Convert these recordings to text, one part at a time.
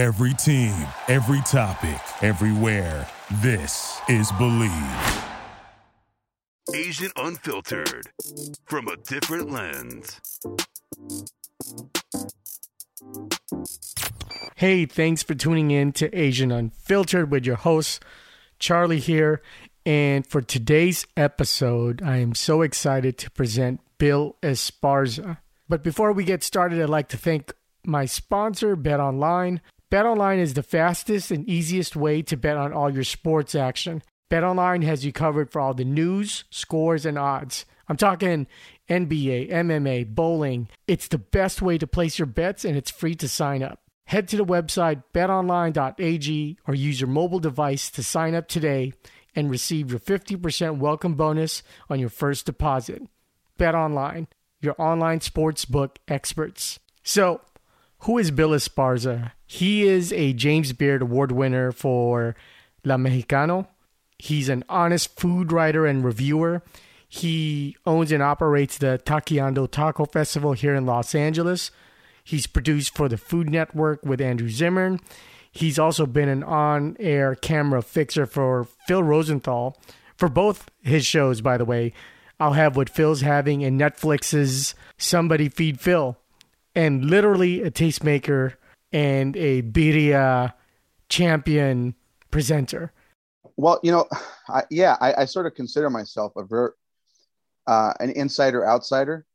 Every team, every topic, everywhere. This is Believe. Asian Unfiltered from a different lens. Hey, thanks for tuning in to Asian Unfiltered with your host, Charlie here. And for today's episode, I am so excited to present Bill Esparza. But before we get started, I'd like to thank my sponsor, Bet Online. BetOnline is the fastest and easiest way to bet on all your sports action. BetOnline has you covered for all the news, scores, and odds. I'm talking NBA, MMA, bowling. It's the best way to place your bets and it's free to sign up. Head to the website betonline.ag or use your mobile device to sign up today and receive your 50% welcome bonus on your first deposit. BetOnline, your online sports book experts. So, who is Bill Esparza? He is a James Beard Award winner for La Mexicano. He's an honest food writer and reviewer. He owns and operates the Taqueando Taco Festival here in Los Angeles. He's produced for the Food Network with Andrew Zimmern. He's also been an on air camera fixer for Phil Rosenthal for both his shows, by the way. I'll have what Phil's having in Netflix's Somebody Feed Phil and literally a tastemaker and a birria champion presenter. Well, you know, I, yeah, I, I, sort of consider myself a ver- uh, an insider outsider,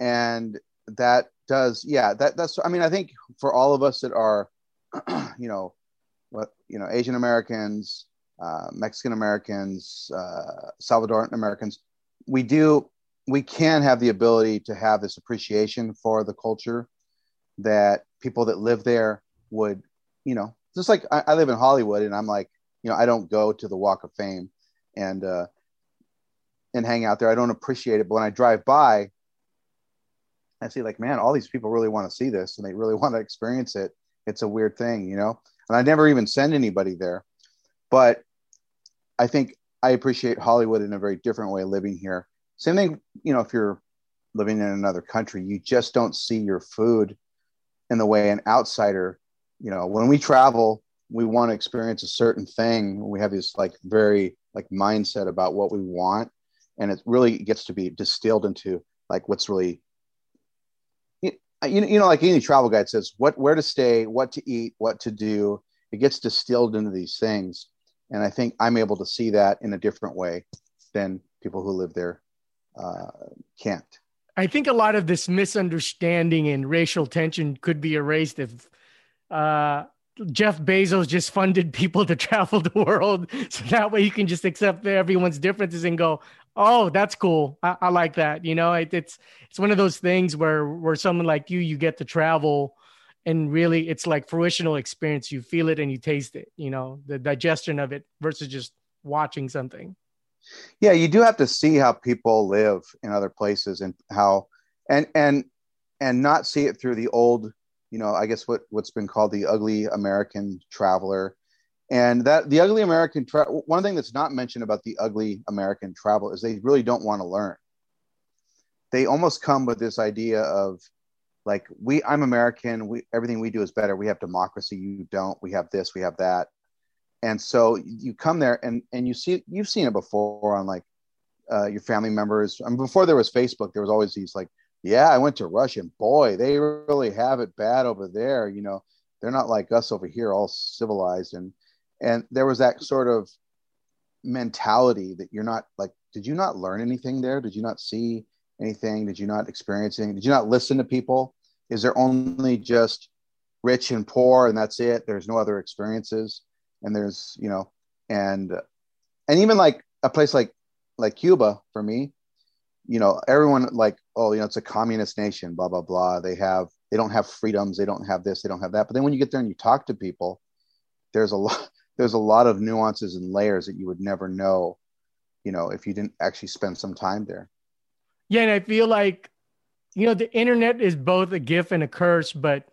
and that does, yeah, that that's. I mean, I think for all of us that are, you know, what you know, Asian Americans, uh, Mexican Americans, uh, Salvadoran Americans, we do we can have the ability to have this appreciation for the culture that people that live there would, you know, just like I, I live in Hollywood and I'm like, you know, I don't go to the Walk of Fame and uh, and hang out there. I don't appreciate it, but when I drive by, I see like, man, all these people really want to see this and they really want to experience it. It's a weird thing, you know. And I never even send anybody there, but I think I appreciate Hollywood in a very different way living here same thing, you know, if you're living in another country, you just don't see your food in the way an outsider, you know, when we travel, we want to experience a certain thing. We have this like very like mindset about what we want. And it really gets to be distilled into like what's really you, you know like any travel guide says what where to stay what to eat what to do it gets distilled into these things and i think i'm able to see that in a different way than people who live there uh, can't. I think a lot of this misunderstanding and racial tension could be erased if uh, Jeff Bezos just funded people to travel the world, so that way you can just accept everyone's differences and go, "Oh, that's cool. I, I like that." You know, it, it's it's one of those things where where someone like you, you get to travel, and really, it's like fruitional experience. You feel it and you taste it. You know, the digestion of it versus just watching something yeah you do have to see how people live in other places and how and and and not see it through the old you know i guess what what's been called the ugly american traveler. And that the ugly american tra- one thing that's not mentioned about the ugly american travel is they really don't want to learn. They almost come with this idea of like we i'm american we everything we do is better. We have democracy you don't. We have this we have that and so you come there and and you see you've seen it before on like uh, your family members. I mean, before there was facebook there was always these like yeah i went to russia and boy they really have it bad over there. You know they're not like us over here all civilized. And and there was that sort of mentality that you're not like did you not learn anything there? Did you not see anything? Did you not experience anything? Did you not listen to people? Is there only just rich and poor and that's it? There's no other experiences and there's you know and and even like a place like like Cuba for me, you know, everyone like oh you know it's a communist nation, blah blah blah. They have they don't have freedoms, they don't have this, they don't have that. But then when you get there and you talk to people, there's a lot there's a lot of nuances and layers that you would never know, you know, if you didn't actually spend some time there. Yeah, and I feel like you know the internet is both a gift and a curse, but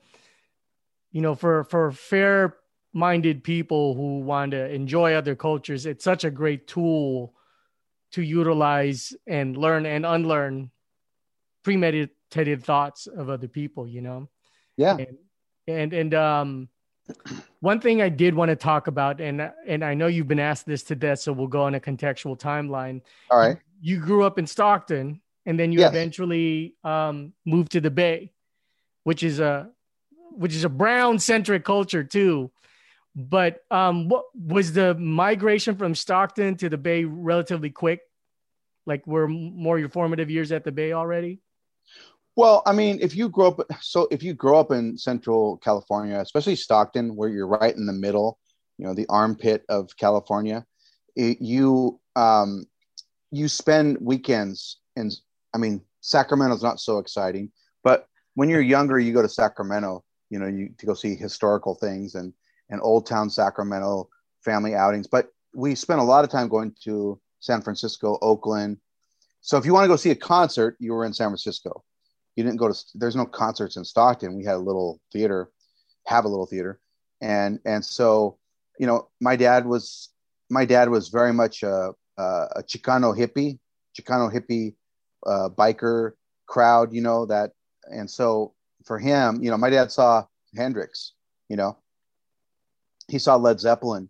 you know for for fair minded people who want to enjoy other cultures, it's such a great tool to utilize and learn and unlearn premeditated thoughts of other people, you know? Yeah. And And and um, one thing I did want to talk about, and and I know you've been asked this to death, so we'll go on a contextual timeline. All right. You, you grew up in Stockton, and then you Yes. eventually um, moved to the Bay, which is a which is a brown centric culture too. But um, what was the migration from Stockton to the Bay relatively quick? Like were more your formative years at the Bay already? Well, I mean, if you grow up, so if you grow up in Central California, especially Stockton, where you're right in the middle, you know, the armpit of California, it, you um, you spend weekends in. I mean, Sacramento's not so exciting, but when you're younger, you go to Sacramento, you know, you to go see historical things and and Old Town Sacramento family outings. But we spent a lot of time going to San Francisco, Oakland. So if you want to go see a concert, you were in San Francisco you didn't go to there's no concerts in stockton we had a little theater have a little theater and and so you know my dad was my dad was very much a, a, chicano hippie chicano hippie uh, biker crowd you know that and so for him you know my dad saw hendrix you know he saw led zeppelin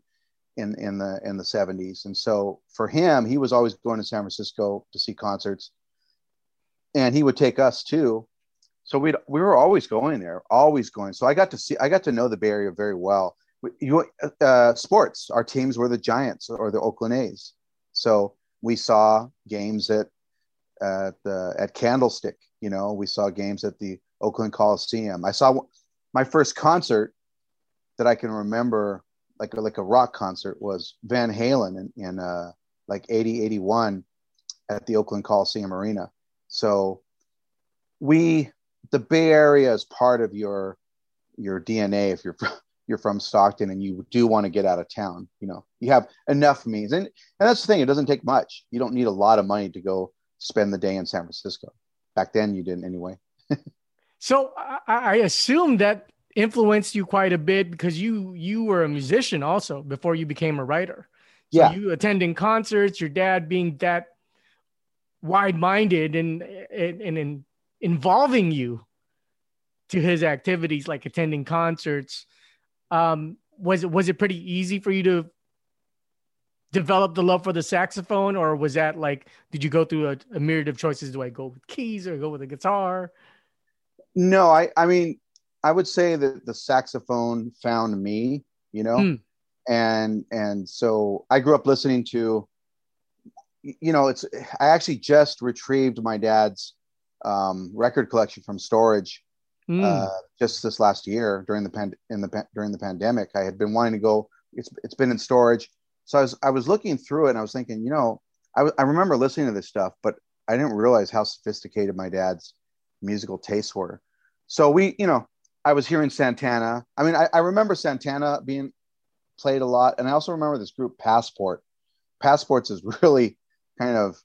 in in the in the 70s and so for him he was always going to san francisco to see concerts and he would take us too. So we we were always going there, always going. So I got to see, I got to know the Bay Area very well. You uh, sports, our teams were the Giants or the Oakland A's. So we saw games at at the at Candlestick. You know, we saw games at the Oakland Coliseum. I saw my first concert that I can remember, like like a rock concert, was Van Halen in, in uh, like 80, 81 at the Oakland Coliseum Arena. So we the Bay Area is part of your your DNA if you're you're from Stockton and you do want to get out of town. You know, you have enough means, and and that's the thing. It doesn't take much. You don't need a lot of money to go spend the day in San Francisco. Back then, you didn't anyway. So I, I assume that influenced you quite a bit because you you were a musician also before you became a writer. So Yeah. you attending concerts, your dad being that wide-minded and and, and, and involving you to his activities like attending concerts. Um, was it was it pretty easy for you to develop the love for the saxophone, or was that like did you go through a, a myriad of choices? Do I go with keys or go with a guitar? No, I I mean I would say that the saxophone found me. You know, Hmm. and and so I grew up listening to. You know, it's I actually just retrieved my dad's um, record collection from storage Hmm. uh, just this last year during the pan- in the during the pandemic. I had been wanting to go. It's it's been in storage, so I was I was looking through it and I was thinking, you know, I I remember listening to this stuff, but I didn't realize how sophisticated my dad's musical tastes were. So we, you know, I was hearing Santana. I mean, I, I remember Santana being played a lot, and I also remember this group Passport. Passports is really kind of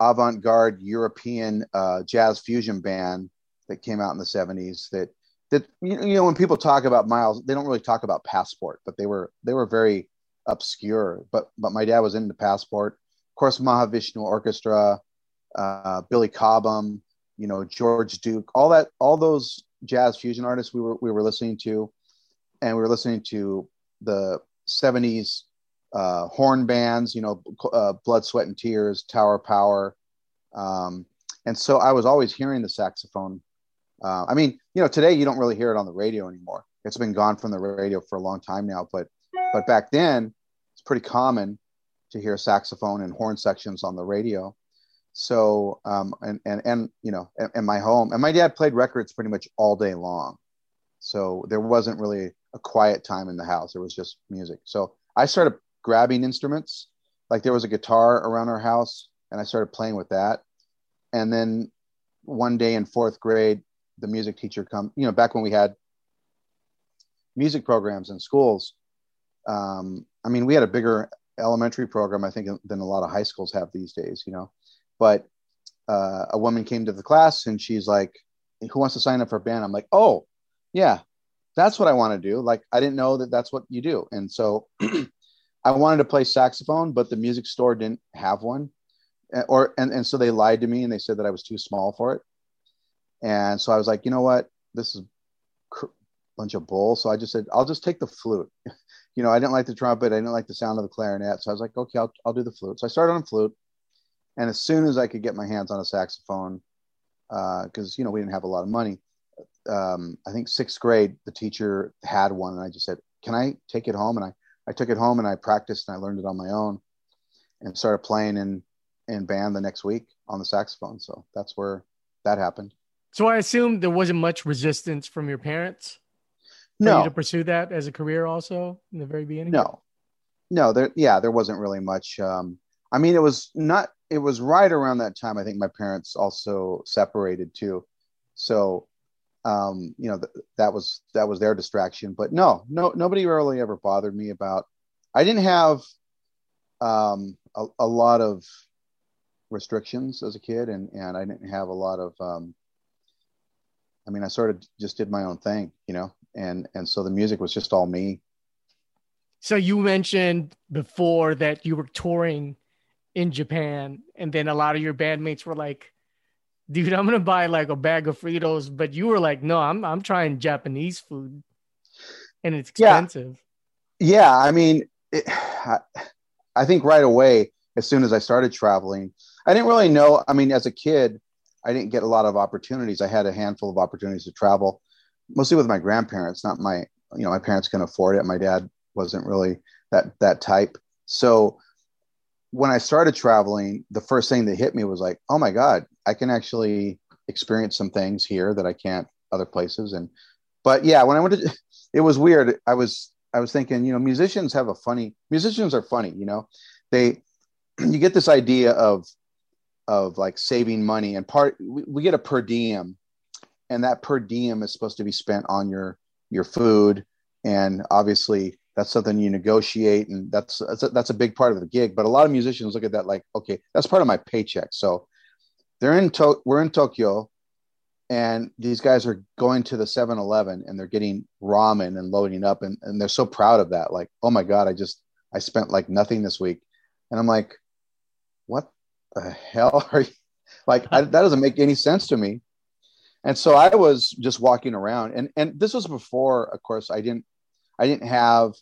avant-garde European uh, jazz fusion band that came out in the 70s that that you know when people talk about Miles they don't really talk about Passport but they were they were very obscure but but my dad was into Passport of course Mahavishnu Orchestra uh, Billy Cobham you know George Duke all that all those jazz fusion artists we were we were listening to and we were listening to the 70s uh, horn bands you know uh, Blood Sweat and Tears Tower Power um, and so I was always hearing the saxophone uh, I mean, you know, today you don't really hear it on the radio anymore. It's been gone from the radio for a long time now, but but back then it's pretty common to hear saxophone and horn sections on the radio. So um, and and and you know, in, in my home, and my dad played records pretty much all day long. So there wasn't really a quiet time in the house. It was just music. So I started grabbing instruments. Like there was a guitar around our house, and I started playing with that. And then one day in fourth grade, the music teacher come you know back when we had music programs in schools um, i mean we had a bigger elementary program i think than a lot of high schools have these days you know but uh, a woman came to the class and she's like who wants to sign up for band i'm like oh yeah that's what i want to do like i didn't know that that's what you do and so i wanted to play saxophone but the music store didn't have one or and, and so they lied to me and they said that i was too small for it and so I was like, you know what? This is cr- bunch of bull. So I just said, I'll just take the flute. you know, I didn't like the trumpet. I didn't like the sound of the clarinet. So I was like, okay, I'll, I'll do the flute. So I started on flute. And as soon as I could get my hands on a saxophone, because, uh, you know, we didn't have a lot of money, um, I think sixth grade, the teacher had one. And I just said, can I take it home? And I, I took it home and I practiced and I learned it on my own and started playing in, in band the next week on the saxophone. So that's where that happened. So I assume there wasn't much resistance from your parents no. to pursue that as a career also in the very beginning? No, no, there, yeah, there wasn't really much. Um, I mean, it was not, it was right around that time. I think my parents also separated too. So, um, you know, th- that was, that was their distraction, but no, no, nobody really ever bothered me about, I didn't have, um, a, a lot of restrictions as a kid and, and I didn't have a lot of, um, I mean, I sort of just did my own thing, you know, and and so the music was just all me. So you mentioned before that you were touring in Japan, and then a lot of your bandmates were like, "Dude, I'm gonna buy like a bag of Fritos," but you were like, "No, I'm I'm trying Japanese food, and it's expensive." Yeah, yeah I mean, it, I, I think right away, as soon as I started traveling, I didn't really know. I mean, as a kid, I didn't get a lot of opportunities. I had a handful of opportunities to travel, mostly with my grandparents. Not my, you know, my parents can afford it. My dad wasn't really that that type. So when I started traveling, the first thing that hit me was like, oh my god, I can actually experience some things here that I can't other places. And but yeah, when I went to, it was weird. I was I was thinking, you know, musicians have a funny. Musicians are funny, you know. They you get this idea of of like saving money and part we, we get a per diem and that per diem is supposed to be spent on your your food and obviously that's something you negotiate and that's that's a, that's a big part of the gig. But a lot of musicians look at that like okay that's part of my paycheck. So they're in to- we're in tokyo and these guys are going to the 7-eleven and they're getting ramen and loading up and, and they're so proud of that. Like oh my god i just i spent like nothing this week. And i'm like what the hell are you like I, that doesn't make any sense to me. And so i was just walking around and and this was before of course i didn't i didn't have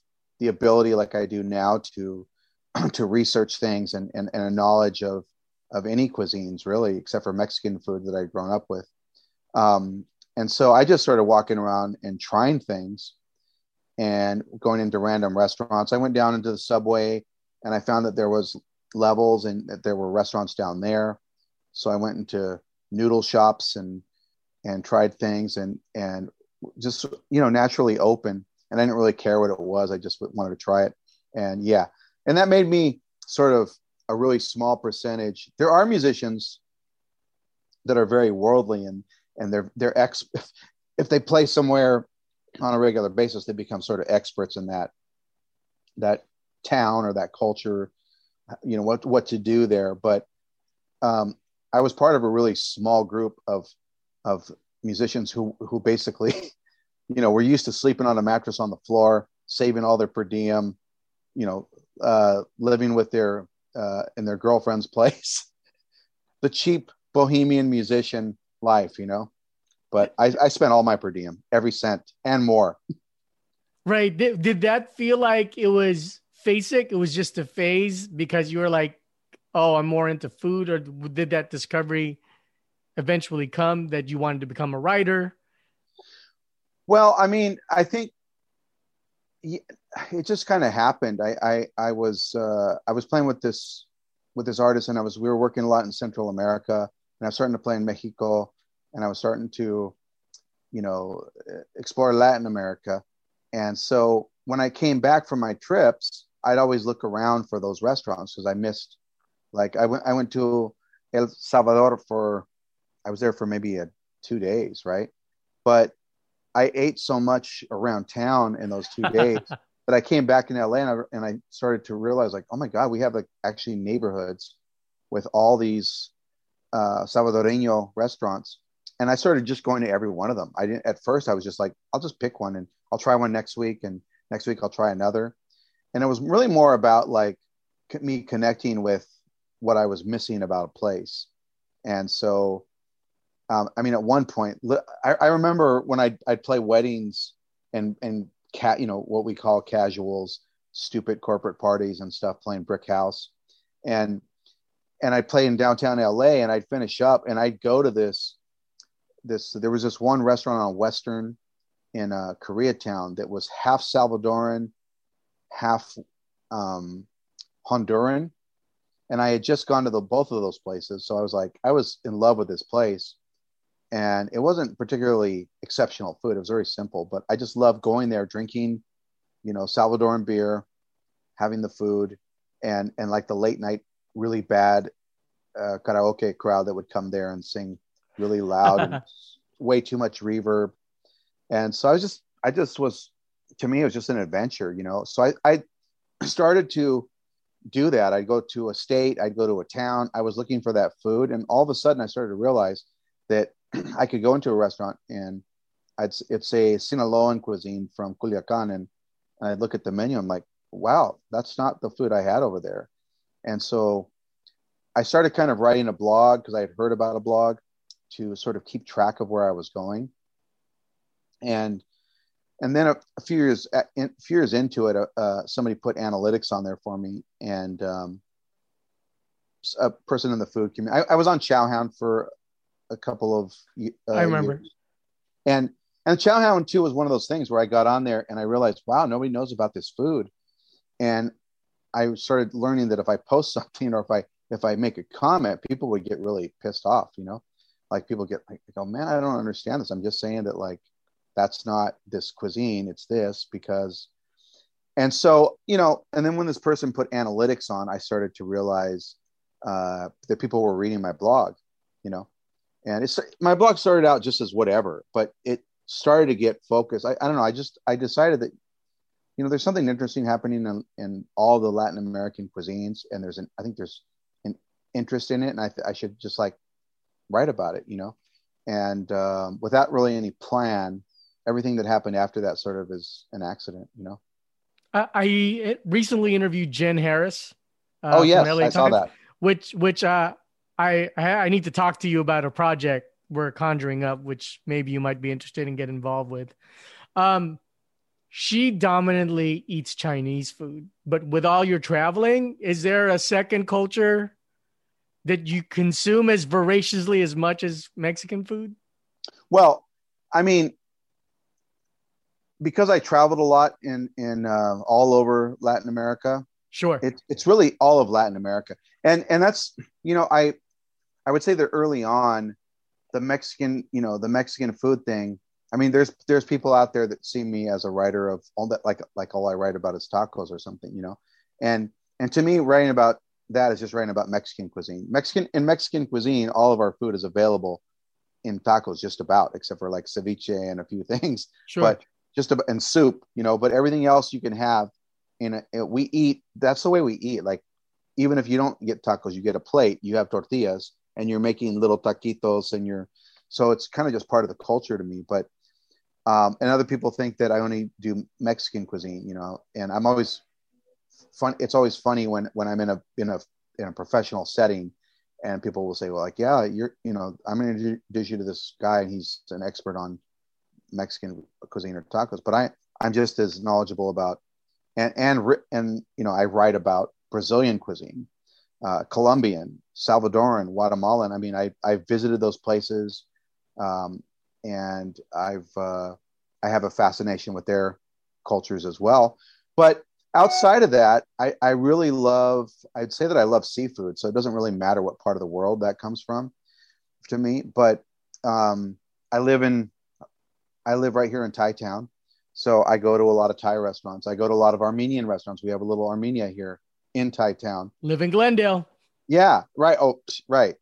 the ability like i do now to to research things and, and, and a knowledge of of any cuisines really except for mexican food that i'd grown up with. Um, and so i just started walking around and trying things and going into random restaurants. I went down into the subway and i found that there was levels and that there were restaurants down there. So I went into noodle shops and and tried things and and just you know naturally open and I didn't really care what it was. I just wanted to try it. And yeah, and that made me sort of a really small percentage. There are musicians that are very worldly and and they're they're ex if they play somewhere on a regular basis, they become sort of experts in that that town or that culture you know what what to do there but um, i was part of a really small group of of musicians who who basically you know were used to sleeping on a mattress on the floor saving all their per diem you know uh, living with their uh, in their girlfriend's place the cheap bohemian musician life you know but I, I spent all my per diem every cent and more right did, did that feel like it was it? It was just a phase because you were like, oh, I'm more into food, or did that discovery eventually come that you wanted to become a writer? Well, I mean, I think it just kind of happened. I I, I was uh, I was playing with this with this artist, and I was we were working a lot in Central America, and I was starting to play in Mexico, and I was starting to, you know, explore Latin America, and so when I came back from my trips, I'd always look around for those restaurants because I missed. Like I went, I went to El Salvador for, I was there for maybe a, two days, right? But I ate so much around town in those two days that I came back in LA and I, and I started to realize like, oh my God, we have like actually neighborhoods with all these uh, Salvadoreño restaurants. And I started just going to every one of them. I didn't at first. I was just like, I'll just pick one and I'll try one next week, and next week I'll try another and it was really more about like me connecting with what I was missing about a place. And so, um, I mean, at one point, I, I remember when I'd, I'd play weddings and and cat you know what we call casuals stupid corporate parties and stuff playing brick house. And and i'd play in downtown la and i'd finish up and i'd go to this this there was this one restaurant on western in uh, koreatown that was half salvadoran half um, honduran. And i had just gone to the both of those places. So i was like i was in love with this place and it wasn't particularly exceptional food. It was very simple, but I just loved going there, drinking, you know, Salvadoran beer, having the food, and and like the late night really bad uh, karaoke crowd that would come there and sing really loud and way too much reverb. And so I was just, I just was, to me, it was just an adventure, you know. So I, I started to do that. I'd go to a state, I'd go to a town. I was looking for that food, and all of a sudden, I started to realize that I could go into a restaurant and I'd it's a Sinaloan cuisine from Culiacan, and I'd look at the menu. I'm like, wow, that's not the food I had over there. And so I started kind of writing a blog because I had heard about a blog to sort of keep track of where I was going. And and then a, a few years a few years into it, uh, somebody put analytics on there for me, and um, a person in the food community. I, I was on Chowhound for a couple of. Uh, I remember. Years. And and Chowhound too was one of those things where I got on there and I realized, wow, nobody knows about this food, and I started learning that if I post something or if I if I make a comment, people would get really pissed off. You know, like people get like, oh man, I don't understand this. I'm just saying that like that's not this cuisine, it's this because. And so, you know, and then when this person put analytics on, I started to realize uh, that people were reading my blog, you know, and it's my blog started out just as whatever but it started to get focused. I, I don't know i just i decided that you know there's something interesting happening in, in all the latin american cuisines and there's an i think there's an interest in it and i, th- I should just like write about it you know? And um, without really any plan everything that happened after that sort of is an accident you know? I, I recently interviewed jen harris uh, oh yes i saw that. which which uh I, I need to talk to you about a project we're conjuring up, which maybe you might be interested in get involved with. Um, she dominantly eats Chinese food, but with all your traveling, is there a second culture that you consume as voraciously as much as Mexican food? Well, I mean, because I traveled a lot in in uh, all over Latin America. Sure, it's it's really all of Latin America, and and that's you know I I would say that early on, the Mexican, you know, the Mexican food thing. I mean, there's there's people out there that see me as a writer of all that, like like all I write about is tacos or something, you know, and and to me, writing about that is just writing about Mexican cuisine. Mexican in Mexican cuisine, all of our food is available in tacos, just about, except for like ceviche and a few things. Sure. But just about and soup, you know. But everything else you can have in a, we eat. That's the way we eat. Like even if you don't get tacos, you get a plate. You have tortillas, and you're making little taquitos and you're so it's kind of just part of the culture to me but um, and other people think that i only do mexican cuisine you know and i'm always fun it's always funny when when i'm in a in a in a professional setting and people will say well like yeah you're you know i'm going to introduce you to this guy and he's an expert on mexican cuisine or tacos but i i'm just as knowledgeable about and and and you know i write about brazilian cuisine uh, Colombian, Salvadoran, Guatemalan. I mean, I I visited those places, um, and I've uh, I have a fascination with their cultures as well. But outside of that, I, I really love. I'd say that I love seafood, so it doesn't really matter what part of the world that comes from to me. But um, I live in I live right here in Thai town, so I go to a lot of Thai restaurants. I go to a lot of Armenian restaurants. We have a little Armenia here in Thai town. Live in Glendale. Yeah, right. Oh, right.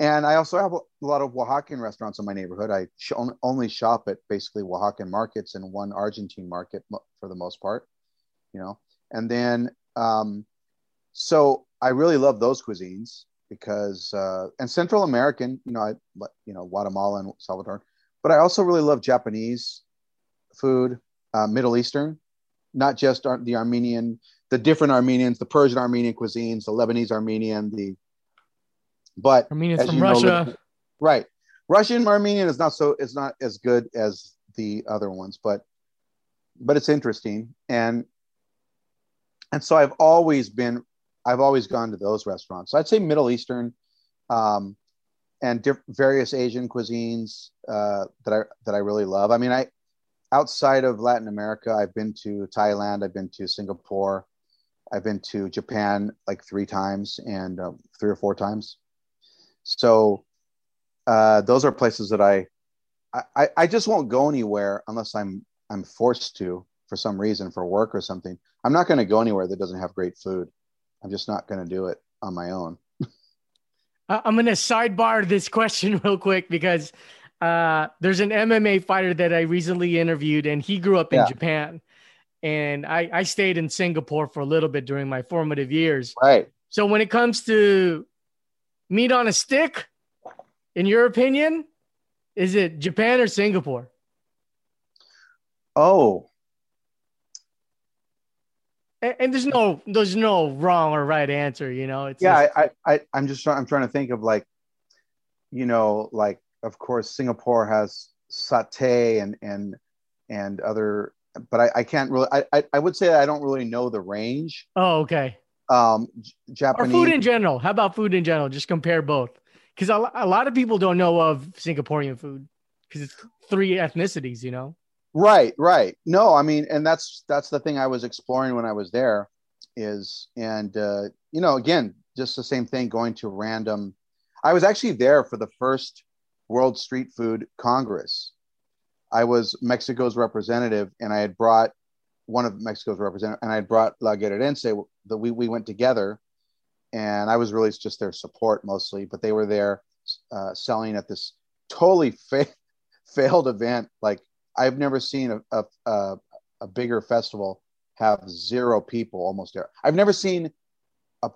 And I also have a lot of Oaxacan restaurants in my neighborhood. I sh- only shop at basically Oaxacan markets and one Argentine market for the most part, you know. And then, um, so I really love those cuisines because, uh, and Central American, you know, I, you know, Guatemala and Salvador, but I also really love Japanese food, uh, Middle Eastern, not just the Armenian the different Armenians, the Persian Armenian cuisines, the Lebanese Armenian, the but Armenians from Russia, know, right? Russian Armenian is not so is not as good as the other ones, but but it's interesting and and so I've always been I've always gone to those restaurants. So I'd say Middle Eastern, um, and diff- various Asian cuisines uh, that I that I really love. I mean, I outside of Latin America, I've been to Thailand, I've been to Singapore, I've been to Japan like three times and uh, three or four times. So uh, those are places that I, I I just won't go anywhere unless I'm I'm forced to for some reason for work or something. I'm not going to go anywhere that doesn't have great food. I'm just not going to do it on my own. I'm going to sidebar this question real quick because uh, there's an MMA fighter that I recently interviewed, and he grew up in Yeah. Japan. And I, I stayed in Singapore for a little bit during my formative years. Right. So when it comes to meat on a stick, in your opinion, is it Japan or Singapore? Oh, And, and there's no there's no wrong or right answer, you know. It's yeah. just- I, I, I I'm just trying. I'm trying to think of like, you know, like of course Singapore has satay and and and other, but I, I can't really. I, I I would say I don't really know the range. oh, okay. Um, J- Or food in general. How about food in general? Just compare both. Because a, a lot of people don't know of Singaporean food because it's three ethnicities, you know? Right, right. No, I mean, and that's that's the thing I was exploring when I was there, is and uh, you know, again, just the same thing. Going to random. I was actually there for the first World Street Food Congress. I was Mexico's representative, and I had brought one of Mexico's representative, and I had brought La Guerrerense. That we we went together, and I was really just their support mostly, but they were there uh, selling at this totally fa- failed event, like I've never seen a, a, a, a bigger festival have zero people almost there. I've never seen a,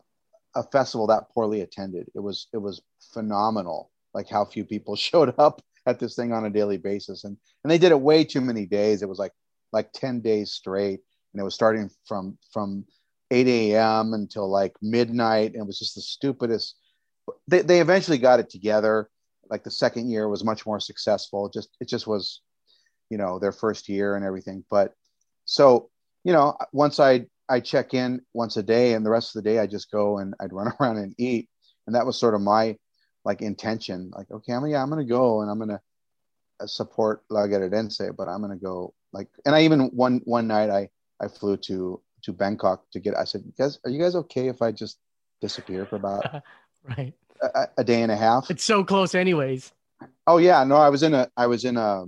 a festival that poorly attended. It was it was phenomenal, like how few people showed up at this thing on a daily basis, and and they did it way too many days. It was like like ten days straight, and it was starting from from 8 a.m. until like midnight, and it was just the stupidest. They they eventually got it together. Like the second year was much more successful. It just it just was you know their first year and everything but so you know once i i check in once a day and the rest of the day i just go and i'd run around and eat and that was sort of my like intention like okay i'm yeah i'm gonna go and i'm gonna uh, support la guerrerense but i'm gonna go like and i even one one night i i flew to to bangkok to get i said guys are you guys okay if i just disappear for about Right. a, a day and a half It's so close, anyways. Oh yeah, no, I was in a I was in a,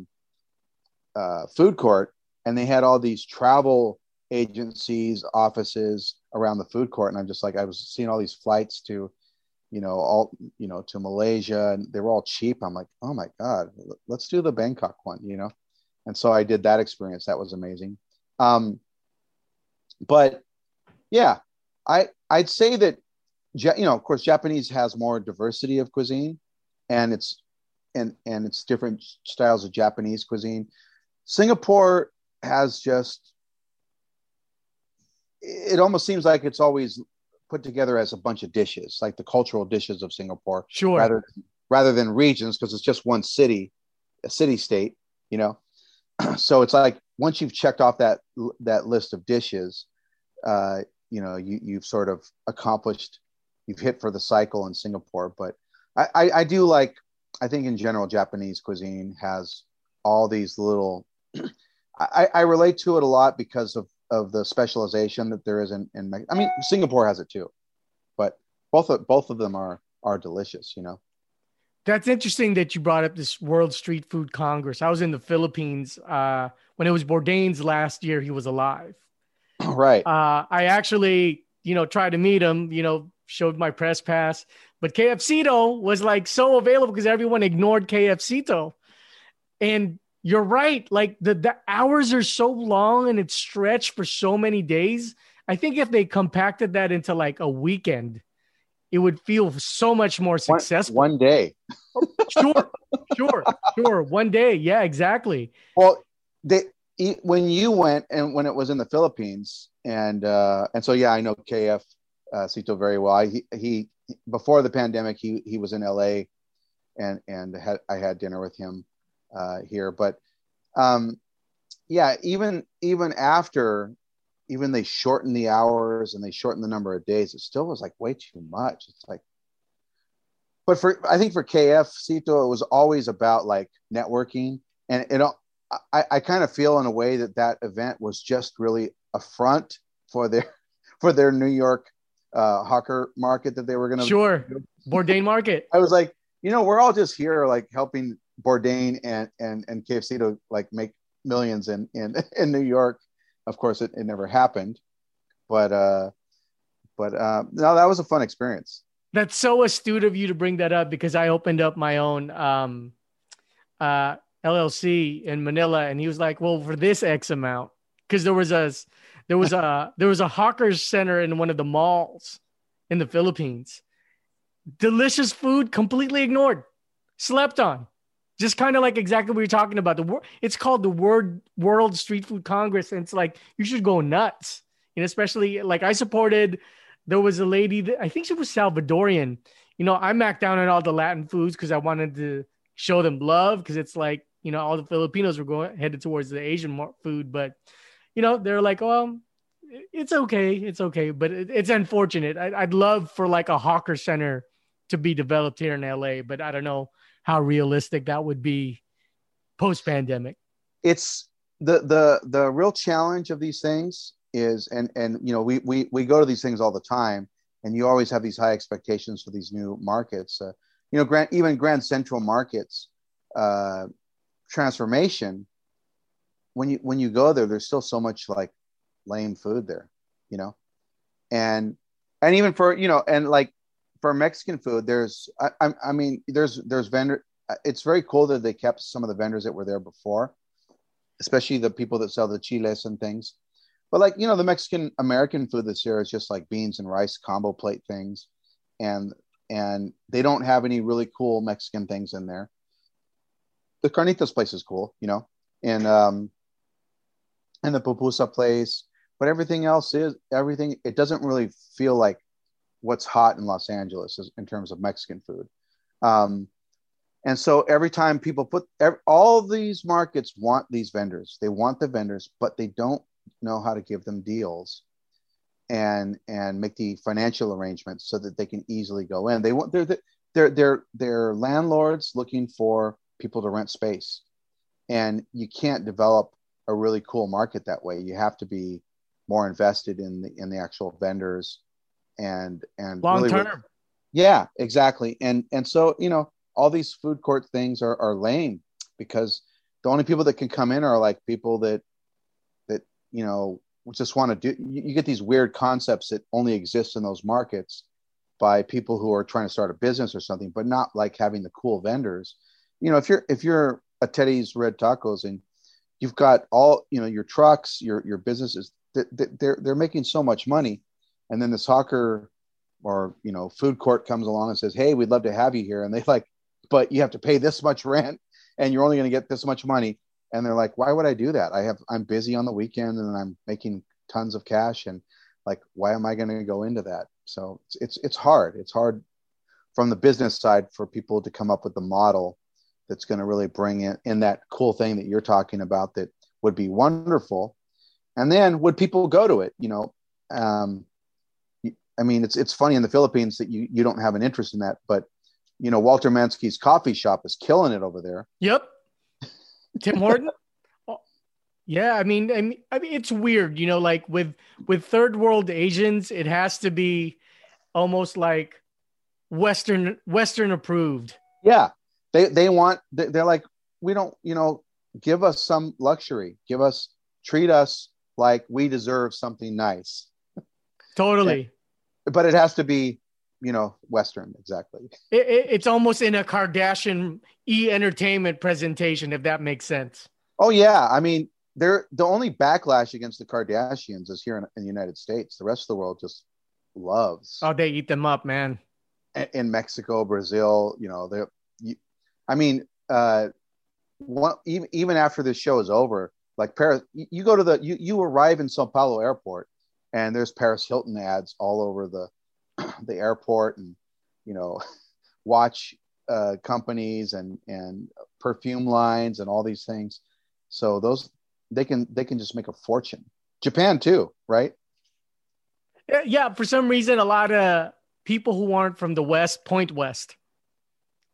uh food court, and they had all these travel agencies, offices around the food court, and I'm just like I was seeing all these flights to, you know, all you know to Malaysia, and they were all cheap. I'm like, oh my god, let's do the Bangkok one, you know, and so I did that experience. That was amazing. Um, but yeah, I I'd say that, you know, of course, Japanese has more diversity of cuisine, and it's and and it's different styles of Japanese cuisine. Singapore has just it almost seems like it's always put together as a bunch of dishes, like the cultural dishes of Singapore, Sure. rather rather than regions because it's just one city, a city state, you know. so it's like once you've checked off that that list of dishes, uh, you know, you you've sort of accomplished, you've hit for the cycle in Singapore. But I, I, I do like, I think in general, Japanese cuisine has all these little. I, I relate to it a lot because of of the specialization that there is in, in Mex- I mean, Singapore has it too, but both of both of them are are delicious. You know. That's interesting that you brought up this World Street Food Congress. I was in the Philippines uh, when it was Bourdain's last year. He was alive. right. Uh, I actually, you know, tried to meet him. You know, showed my press pass, but KF Seetoh was like so available because everyone ignored KF Seetoh. And you're right. Like the the hours are so long and it's stretched for so many days. I think if they compacted that into like a weekend, it would feel so much more successful. one day. Sure, sure, sure. One day, yeah, exactly. Well, they when you went and when it was in the Philippines, and uh, and so yeah, I know KF uh, Seetoh very well. I, he he before the pandemic, he he was in LA, and and had I had dinner with him uh, here, but um, yeah, even even after even they shortened the hours and they shortened the number of days, it still was like way too much. It's like but for I think for KF Seetoh, it was always about like networking, and it. I, I kind of feel in a way that that event was just really a front for their for their New York uh, hawker market that they were going to sure Bourdain market. I was like, you know, we're all just here like helping Bourdain and and and KFC to like make millions in in in New York. Of course, it, it never happened, but uh, but uh, no, that was a fun experience. That's so astute of you to bring that up because I opened up my own um, uh, LLC in Manila, and he was like, "Well, for this X amount," because there was a there was a there was a hawkers center in one of the malls in the Philippines. Delicious food, completely ignored, slept on. Just kind of like exactly what you're talking about. The it's called the Word World Street Food Congress, and it's like you should go nuts. And especially like I supported there was a lady that I think she was Salvadorian. You know, I macked down on all the Latin foods because I wanted to show them love because it's like, you know, all the Filipinos were going headed towards the Asian food, but you know, they're like, well, it's okay, it's okay, but it, it's unfortunate. I, I'd love for like a hawker center to be developed here in LA, but I don't know how realistic that would be post pandemic. It's the the the real challenge of these things is and and you know we we we go to these things all the time and you always have these high expectations for these new markets uh, you know grand even grand central markets uh, transformation when you when you go there there's still so much like lame food there you know and and even for you know and like for mexican food there's i, I mean there's there's vendor it's very cool that they kept some of the vendors that were there before especially the people that sell the chiles and things but like you know, the Mexican American food this year is just like beans and rice combo plate things, and and they don't have any really cool Mexican things in there. The carnitas place is cool, you know, and um, and the pupusa place, but everything else is everything. It doesn't really feel like what's hot in Los Angeles in terms of Mexican food. Um, and so every time people put every, all these markets want these vendors, they want the vendors, but they don't know how to give them deals and and make the financial arrangements so that they can easily go in. They want they're they're they're they're landlords looking for people to rent space, and you can't develop a really cool market that way. You have to be more invested in the in the actual vendors and and long really, term. yeah, exactly. And and so you know all these food court things are are lame because the only people that can come in are like people that that you know just want to do you, you get these weird concepts that only exist in those markets by people who are trying to start a business or something but not like having the cool vendors you know if you're if you're a teddy's red tacos and you've got all you know your trucks your your businesses they're they're making so much money and then this soccer or you know food court comes along and says hey we'd love to have you here. And they like but you have to pay this much rent and you're only going to get this much money. And they're like why would i do that? I have i'm busy on the weekend and i'm making tons of cash and like why am i going to go into that? So it's, it's it's hard. It's hard from the business side for people to come up with the model that's going to really bring in, in that cool thing that you're talking about that would be wonderful. And then would people go to it you know? Um, i mean it's it's funny in the philippines that you you don't have an interest in that but you know walter mansky's coffee shop is killing it over there yep Tim Horton. Yeah, I mean, I mean, I mean, it's weird, you know, like with with third world Asians, it has to be almost like Western Western approved. Yeah, they they want they're like we don't you know give us some luxury, give us treat us like we deserve something nice. Totally. But it has to be you know western exactly. It, it, it's almost in a kardashian e entertainment presentation if that makes sense. Oh yeah. I mean they're the only backlash against the kardashians is here in, in the united states. The rest of the world just loves. Oh they eat them up man. In mexico brazil you know they're you, i mean uh one, even, even after this show is over like paris you, you go to the you, you arrive in sao paulo airport and there's paris hilton ads all over the the airport and you know watch uh, companies and and perfume lines and all these things. So those they can they can just make a fortune. Japan too, right? Yeah, for some reason, a lot of people who aren't from the West point west.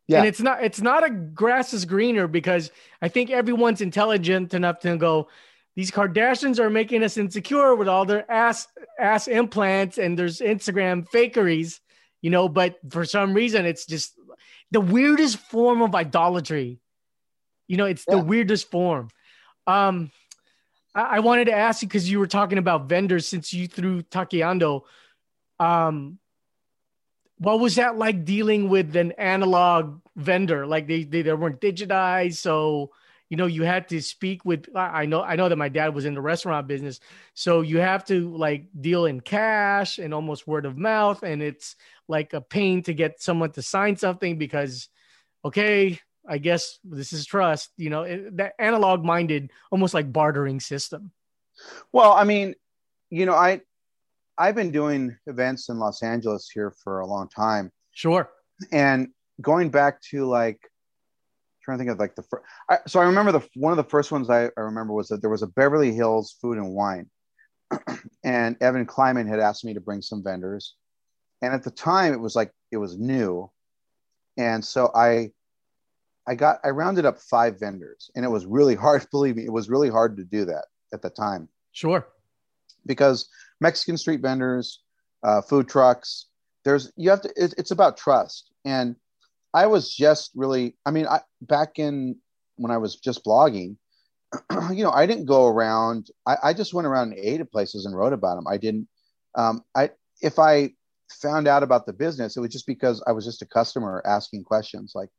Yeah. And it's not it's not a grass is greener because I think everyone's intelligent enough to go, these Kardashians are making us insecure with all their ass ass implants and there's Instagram fakeries, you know, but for some reason it's just the weirdest form of idolatry. You know, it's Yeah. the weirdest form. Um I, I wanted to ask you because you were talking about vendors since you threw Taqueando. Um what was that like dealing with an analog vendor? Like they, they, they weren't digitized. So, you know, you had to speak with, I know, I know that my dad was in the restaurant business. So you have to like deal in cash and almost word of mouth. And it's like a pain to get someone to sign something because, okay, I guess this is trust, you know, it, that analog minded, almost like bartering system. Well, I mean, you know, I I've been doing events in Los Angeles here for a long time, Sure. and going back to like trying to think of like the first. I, so I remember the one of the first ones I, I remember was that there was a Beverly Hills Food and Wine, and Evan Kleiman had asked me to bring some vendors, and at the time it was like it was new, and so I. I got I rounded up five vendors and it was really hard believe me it was really hard to do that at the time Sure. because Mexican street vendors, uh, food trucks, there's you have to. It, it's about trust, and I was just really. I mean, I back in when I was just blogging, you know, I didn't go around. I, I just went around and ate at places and wrote about them. I didn't. Um, I if I found out about the business, it was just because I was just a customer asking questions like,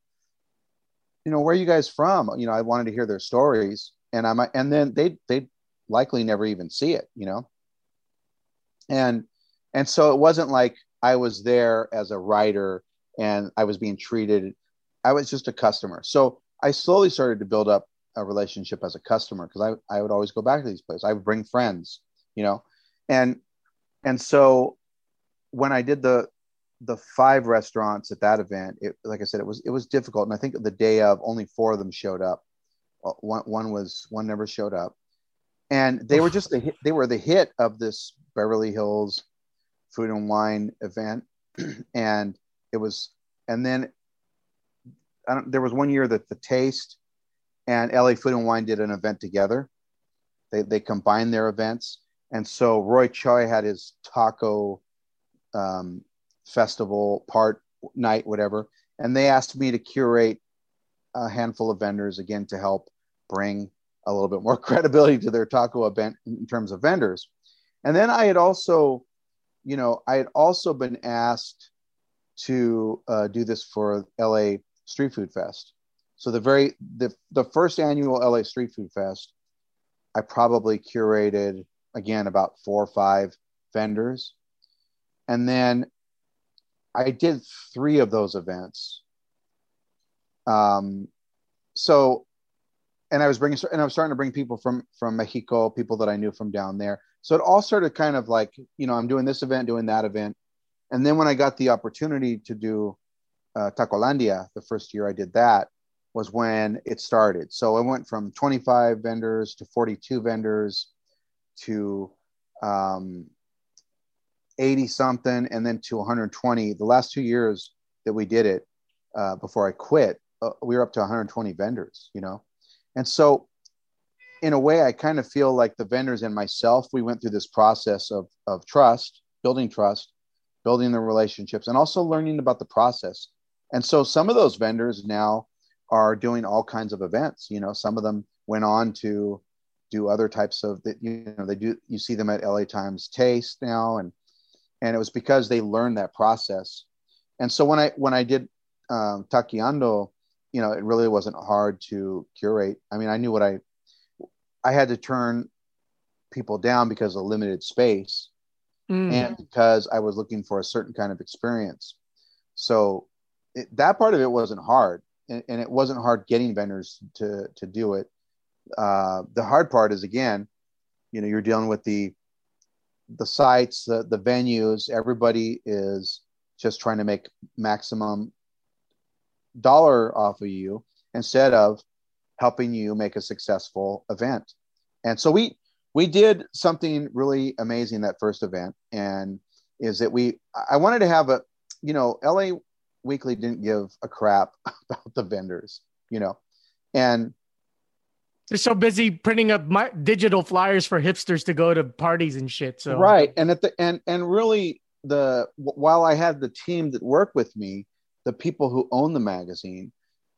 you know, where are you guys from? You know, I wanted to hear their stories, and I might, and then they they likely never even see it, you know. And and so it wasn't like I was there as a writer and I was being treated. I was just a customer. So I slowly started to build up a relationship as a customer because I, I would always go back to these places. I would bring friends, you know, and and so when I did the the five restaurants at that event, it like I said, it was it was difficult. And I think the day of only four of them showed up. One one was one never showed up, and they were just the hit, they were the hit of this Beverly Hills food and wine event, and it was and then I don't, there was one year that the Taste and LA Food and Wine did an event together. They they combined their events, and so Roy Choi had his taco um, festival part night, whatever, and they asked me to curate a handful of vendors again to help bring a little bit more credibility to their taco event in terms of vendors. And then I had also, you know, I had also been asked to uh, do this for LA Street Food Fest. So the very the the first annual LA Street Food Fest, I probably curated again about four or five vendors, and then I did three of those events. Um, so, and I was bringing and I was starting to bring people from from Mexico, people that I knew from down there. So it all started kind of like you know I'm doing this event, doing that event, and then when I got the opportunity to do uh, Tacolandia, the first year I did that was when it started. So I went from 25 vendors to 42 vendors to um, 80 something and then to 120. The last two years that we did it uh, before I quit, uh, we were up to 120 vendors, you know? And so, in a way, I kind of feel like the vendors and myself, we went through this process of, of trust, building trust, building the relationships, and also learning about the process. And so, some of those vendors now are doing all kinds of events. You know, some of them went on to do other types of that. You know, they do. You see them at LA Times Taste now, and and it was because they learned that process. And so when I when I did um, Taqueando, you know, it really wasn't hard to curate. I mean, I knew what I I had to turn people down because of limited space Mm. and because I was looking for a certain kind of experience. So it, that part of it wasn't hard, and, and, it wasn't hard getting vendors to to do it. Uh, the hard part is again, you know, you're dealing with the the sites, the the venues. Everybody is just trying to make maximum dollar off of you instead of helping you make a successful event. and so we we did something really amazing that first event, and is that we I wanted to have a you know LA Weekly didn't give a crap about the vendors, you know, and they're so busy printing up my digital flyers for hipsters to go to parties and shit. So right, and at the and and really the while I had the team that worked with me, the people who own the magazine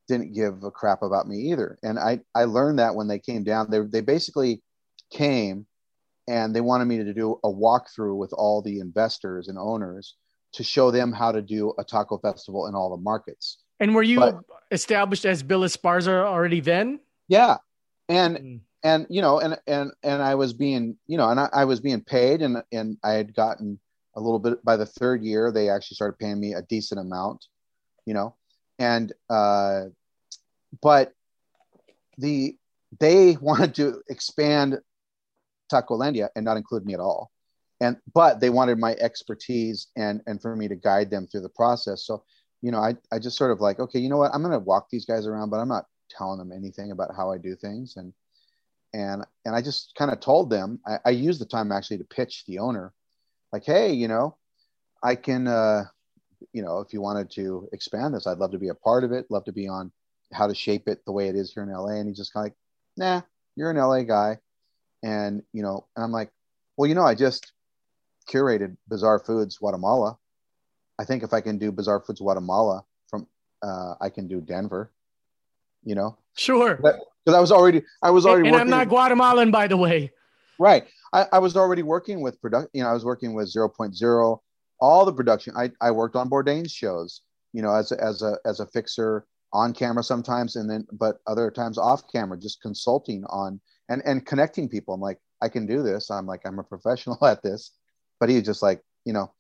didn't give a crap about me either. And I I learned that when they came down, they they basically came and they wanted me to do a walkthrough with all the investors and owners to show them how to do a taco festival in all the markets. And were you but, established as Bill Esparza already then? Yeah. And mm. and you know, and and and I was being, you know, and I, I was being paid and and I had gotten a little bit by the third year, they actually started paying me a decent amount, you know. And uh but the they wanted to expand Tacolandia and not include me at all. And but they wanted my expertise and and for me to guide them through the process. So, you know, I I just sort of like, okay, you know what? I'm gonna walk these guys around, but I'm not telling them anything about how I do things. And and and I just kind of told them, I, I used the time actually to pitch the owner, like, hey, you know, I can uh, you know, if you wanted to expand this, I'd love to be a part of it, love to be on how to shape it the way it is here in LA. And he's just kind of like, nah, you're an LA guy and you know and i'm like well you know i just curated bizarre foods guatemala. I think if i can do bizarre foods guatemala from uh, i can do denver you know? Sure. Because i was already i was already and, and i'm not guatemalan by the way. Right. I, I was already working with product you know i was working with 0.0 all the production. I, I worked on bourdain's shows you know as a, as a as a fixer on camera sometimes and then but other times off camera just consulting on and and connecting people. I'm like, I can do this. I'm like, I'm a professional at this. But he just like, you know,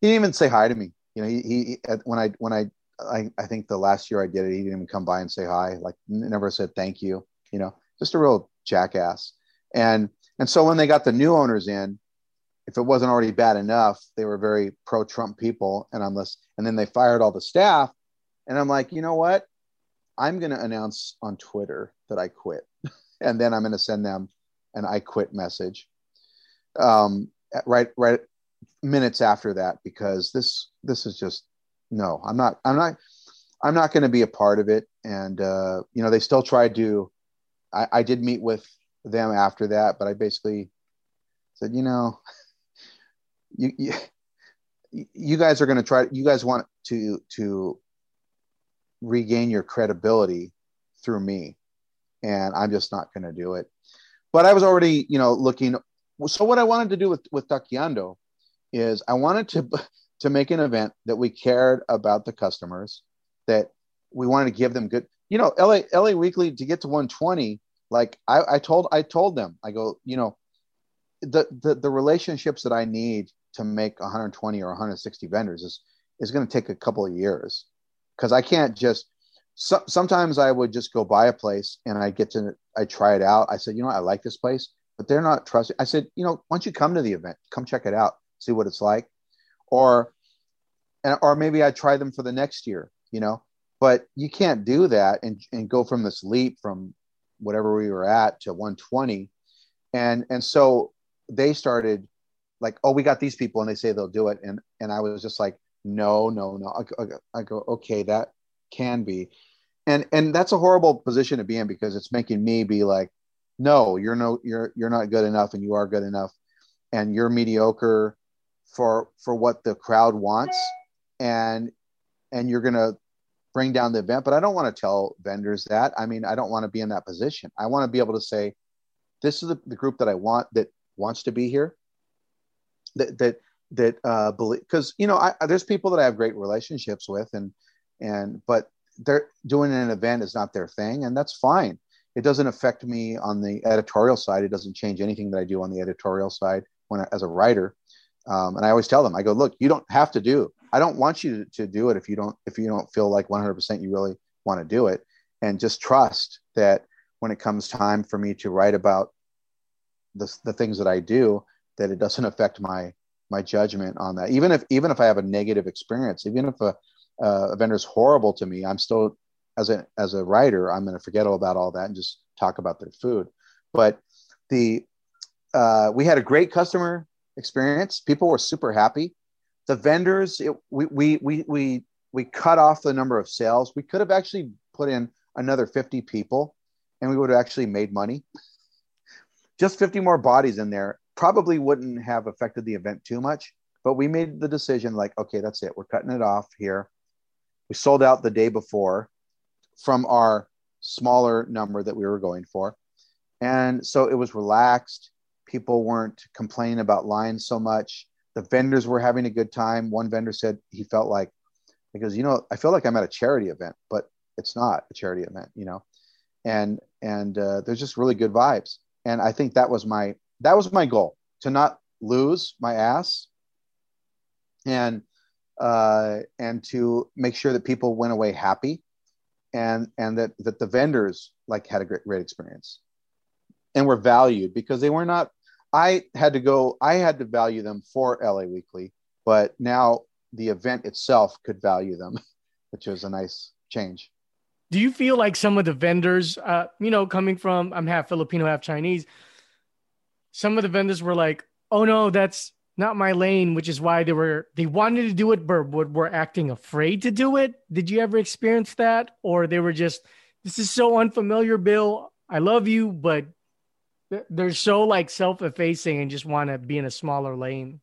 he didn't even say hi to me. You know, he, he when I when I, I I think the last year I did it, he didn't even come by and say hi. Like never said thank you. You know, just a real jackass. And and so when they got the new owners in, if it wasn't already bad enough, they were very pro Trump people. And unless and then they fired all the staff. And I'm like, you know what? I'm going to announce on Twitter that I quit and then I'm going to send them an I quit message. Um, right, right, minutes after that, because this this is just no. I'm not. I'm not. I'm not going to be a part of it. And uh, you know, they still tried to. I, I did meet with them after that, but I basically said, you know, you you, you guys are going to try. You guys want to to regain your credibility through me and I'm just not going to do it. But I was already, you know, looking. So what I wanted to do with with Taqueando is I wanted to to make an event that we cared about the customers, that we wanted to give them good. You know, LA LA Weekly to get to 120. Like I, I told I told them, I go, you know, the the the relationships that I need to make 120 or 160 vendors is is going to take a couple of years because I can't just so, sometimes I would just go buy a place and I get to I try it out. I said, you know, I like this place, but they're not trusting. I said, you know, don't you come to the event, come check it out, see what it's like, or and or maybe I try them for the next year, you know. But you can't do that and and go from this leap from whatever we were at to 120, and and so they started like, oh, we got these people, and they say they'll do it, and and I was just like, no, no, no. I, I go, okay, that can be and and that's a horrible position to be in because it's making me be like no you're no you're you're not good enough and you are good enough. And you're mediocre for for what the crowd wants. And and you're going to bring down the event. But i don't want to tell vendors that. I mean i don't want to be in that position. I want to be able to say this is the, the group that i want that wants to be here. That that that uh believe because you know I, there's people that i have great relationships with and and but they're doing an event is not their thing and that's fine. It doesn't affect me on the editorial side. It doesn't change anything that i do on the editorial side when I, as a writer. Um, and i always tell them i go look you don't have to do. I don't want you to, to do it if you don't if you don't feel like 100% you really want to do it. And just trust that when it comes time for me to write about the, the things that i do that it doesn't affect my my judgment on that. Even if even if i have a negative experience even if a uh, a vendor is horrible to me, I'm still as a as a writer, I'm going to forget all about all that and just talk about their food. But the uh, we had a great customer experience. People were super happy. The vendors, it, we, we we we we cut off the number of sales. We could have actually put in another 50 people, and we would have actually made money. Just 50 more bodies in there probably wouldn't have affected the event too much. But we made the decision like, okay, that's it. We're cutting it off here. We sold out the day before from our smaller number that we were going for. And so it was relaxed. People weren't complaining about lines so much. The vendors were having a good time. One vendor said he felt like, because, you know, I feel like I'm at a charity event, but it's not a charity event, you know, and, and uh, there's just really good vibes. And I think that was my, that was my goal to not lose my ass and, uh, and to make sure that people went away happy and, and that, that the vendors like had a great, great experience and were valued because they were not i had to go i had to value them for la weekly but now the event itself could value them which was a nice change. Do you feel like some of the vendors uh, you know coming from i'm half filipino half chinese some of the vendors were like oh no that's not my lane which is why they were they wanted to do it but were acting afraid to do it did you ever experience that or they were just this is so unfamiliar bill i love you but they're so like self-effacing and just want to be in a smaller lane.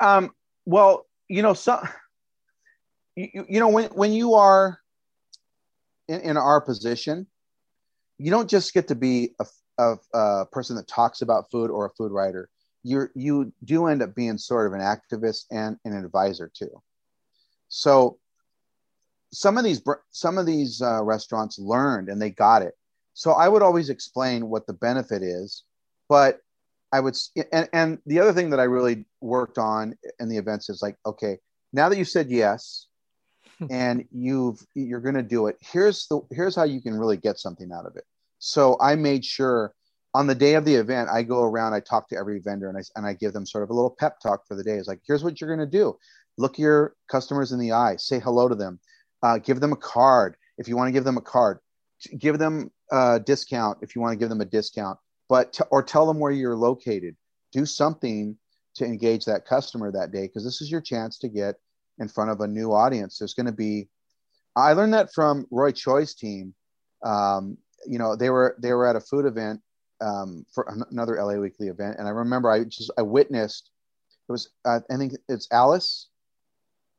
Um. Well, you know, some. You, you know when when you are in, in our position, you don't just get to be a, a, a person that talks about food or a food writer. You you do end up being sort of an activist and an advisor too. So some of these some of these uh, restaurants learned and they got it so I would always explain what the benefit is, but I would, and, and the other thing that I really worked on in the events is like, okay, now that you said yes, and you've you're going to do it, here's the here's how you can really get something out of it. So I made sure on the day of the event, I go around, I talk to every vendor, and I and I give them sort of a little pep talk for the day. It's like, here's what you're going to do: look your customers in the eye, say hello to them, uh, give them a card if you want to give them a card, give them a discount if you want to give them a discount, but t- or tell them where you're located. Do something to engage that customer that day because this is your chance to get in front of a new audience. There's going to be. I learned that from Roy Choi's team. Um, you know, they were they were at a food event um, for another LA Weekly event, and I remember I just I witnessed. It was uh, I think it's Alice.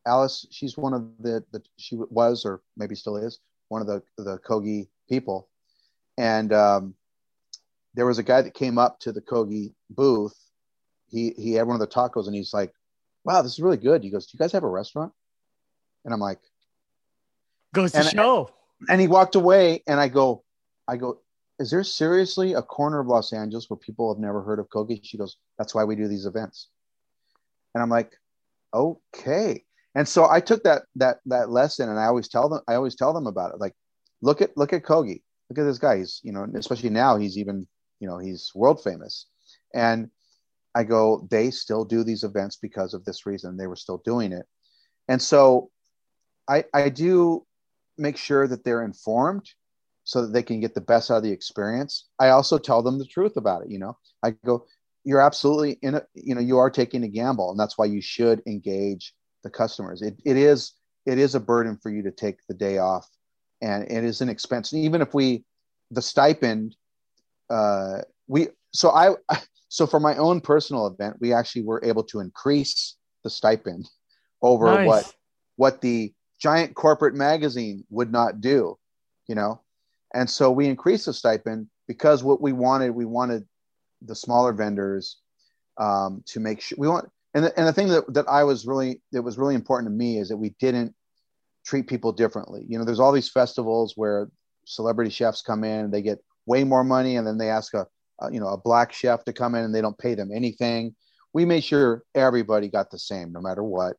Alice, she's one of the the she was or maybe still is one of the the Kogi people, and um, there was a guy that came up to the Kogi booth. He he had one of the tacos, and he's like, "Wow, this is really good." He goes, "Do you guys have a restaurant?" And I'm like, "Goes to and, show." And he walked away, and I go, I go, "Is there seriously a corner of Los Angeles where people have never heard of Kogi?" She goes, "That's why we do these events." And I'm like, "Okay." And so I took that that that lesson, and I always tell them, I always tell them about it. Like, look at look at Kogi look at this guy. He's, you know, especially now he's even, you know, he's world famous. And I go, they still do these events because of this reason. They were still doing it. And so I, I do make sure that they're informed so that they can get the best out of the experience. I also tell them the truth about it. You know, I go, you're absolutely in a, you know, you are taking a gamble and that's why you should engage the customers. It, it is, it is a burden for you to take the day off and it is an expense. Even if we, the stipend, uh, we so I so for my own personal event, we actually were able to increase the stipend over nice. what what the giant corporate magazine would not do, you know, and so we increased the stipend because what we wanted, we wanted the smaller vendors um, to make sure we want. And the, and the thing that, that I was really that was really important to me is that we didn't treat people differently. You know, there's all these festivals where celebrity chefs come in, they get way more money, and then they ask a, a, you know a black chef to come in and they don't pay them anything. We made sure everybody got the same, no matter what.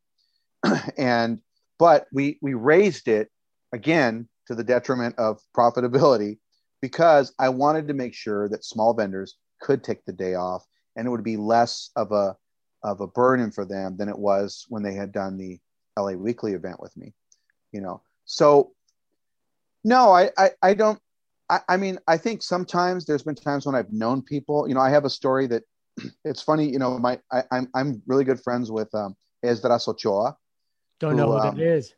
and but we we raised it again to the detriment of profitability because I wanted to make sure that small vendors could take the day off and it would be less of a of a burden for them than it was when they had done the LA Weekly event with me you know so no I, I i don't I, I mean, I think sometimes there's been times when I've known people. You know, I have a story that it's funny. You know, my I, am I'm, I'm really good friends with um, Esdras Ochoa. Don't who, know what um, it is.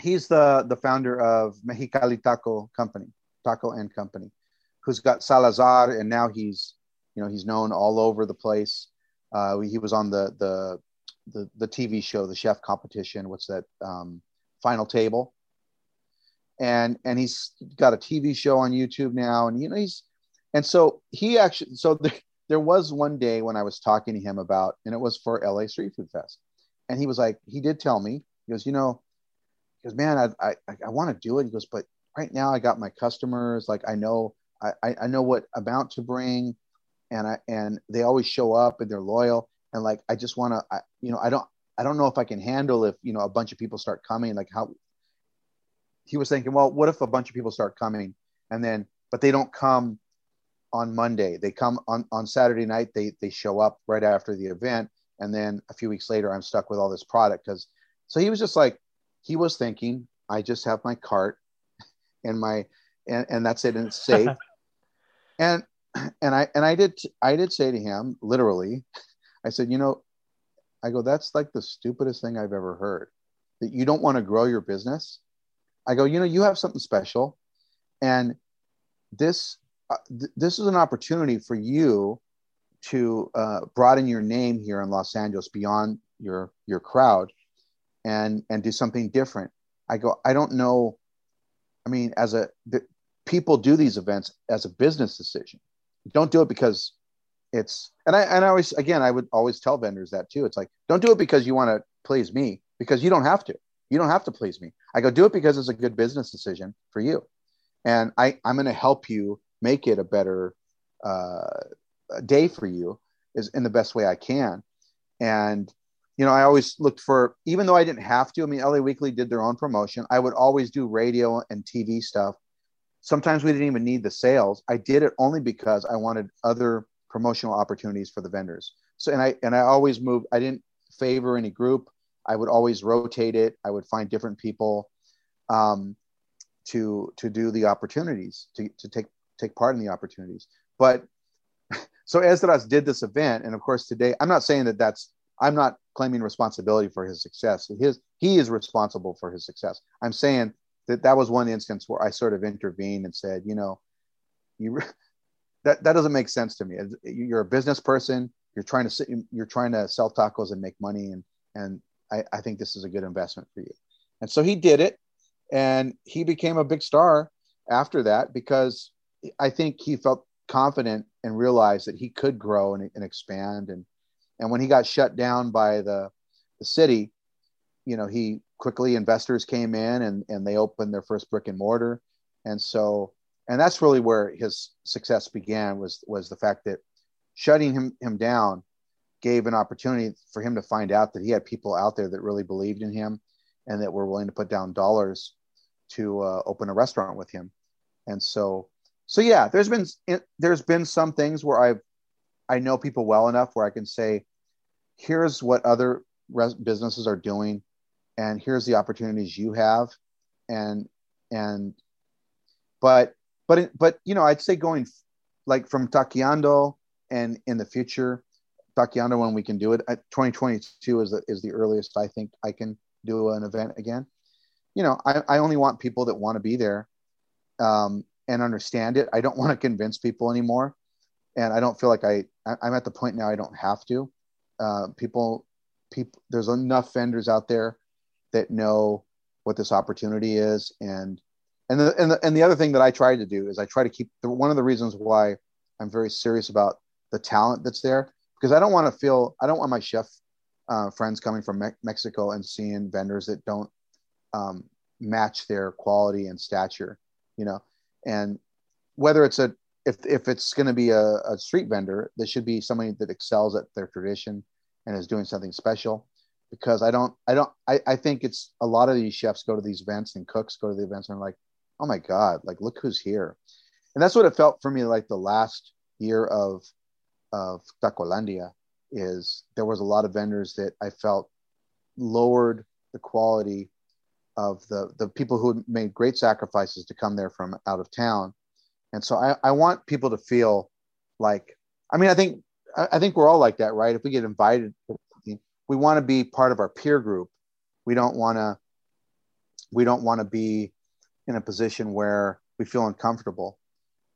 He's the the founder of Mexicali Taco Company, Taco and Company, who's got Salazar, and now he's you know he's known all over the place. Uh, he was on the the the the TV show, the chef competition. What's that? Um, Final Table and and he's got a TV show on YouTube now, and you know he's and so he actually so there, there was one day when I was talking to him about, and it was for LA Street Food Fest, and he was like, he did tell me, he goes, you know, goes, man, I I, I want to do it. He goes, but right now I got my customers, like I know I I know what amount to bring, and I and they always show up and they're loyal, and like I just want to, you know, I don't I don't know if I can handle if you know a bunch of people start coming, like how he was thinking, well, what if a bunch of people start coming and then, but they don't come on Monday. They come on, on Saturday night. They, they show up right after the event. And then a few weeks later, I'm stuck with all this product. Cause so he was just like, he was thinking, I just have my cart and my, and, and that's it. And it's safe. and, and I, and I did, I did say to him, literally, I said, you know, I go, that's like the stupidest thing I've ever heard that you don't want to grow your business I go, you know, you have something special, and this uh, th- this is an opportunity for you to uh, broaden your name here in Los Angeles beyond your your crowd, and and do something different. I go, I don't know. I mean, as a the, people do these events as a business decision. Don't do it because it's and I and I always again I would always tell vendors that too. It's like don't do it because you want to please me because you don't have to. You don't have to please me. I go, do it because it's a good business decision for you. And I, I'm going to help you make it a better uh, day for you is in the best way I can. And, you know, I always looked for, even though I didn't have to, I mean, LA Weekly did their own promotion. I would always do radio and TV stuff. Sometimes we didn't even need the sales. I did it only because I wanted other promotional opportunities for the vendors. So, and I, and I always moved, I didn't favor any group. I would always rotate it. I would find different people um, to to do the opportunities to, to take take part in the opportunities. But so Esdras did this event, and of course today I'm not saying that that's I'm not claiming responsibility for his success. His he is responsible for his success. I'm saying that that was one instance where I sort of intervened and said, you know, you that that doesn't make sense to me. You're a business person. You're trying to you're trying to sell tacos and make money, and and I, I think this is a good investment for you. And so he did it, and he became a big star after that because I think he felt confident and realized that he could grow and, and expand. And and when he got shut down by the the city, you know, he quickly investors came in and and they opened their first brick and mortar. And so and that's really where his success began was was the fact that shutting him him down gave an opportunity for him to find out that he had people out there that really believed in him and that were willing to put down dollars to uh, open a restaurant with him. And so, so yeah, there's been there's been some things where I've I know people well enough where I can say, here's what other res- businesses are doing, and here's the opportunities you have, and and but but but you know I'd say going like from Taqueando and in the future Taqueando when we can do it. at 2022 is the, is the earliest I think I can do an event again. You know, I, I only want people that want to be there um, and understand it. I don't want to convince people anymore, and I don't feel like I, I am at the point now I don't have to. Uh, people, people, there's enough vendors out there that know what this opportunity is, and and the, and the and the other thing that I try to do is I try to keep the, one of the reasons why I'm very serious about the talent that's there because I don't want to feel I don't want my chef uh, friends coming from Me- Mexico and seeing vendors that don't um, match their quality and stature, you know, and whether it's a if if it's going to be a, a street vendor, there should be somebody that excels at their tradition and is doing something special. Because I don't, I don't, I, I think it's a lot of these chefs go to these events and cooks go to the events and are like, oh my god, like look who's here, and that's what it felt for me like the last year of of Tacolandia is there was a lot of vendors that I felt lowered the quality of the the people who made great sacrifices to come there from out of town And so I, I want people to feel like, I mean, I think, I, think we're all like that, right? If we get invited, we want to be part of our peer group. We don't want to, we don't want to be in a position where we feel uncomfortable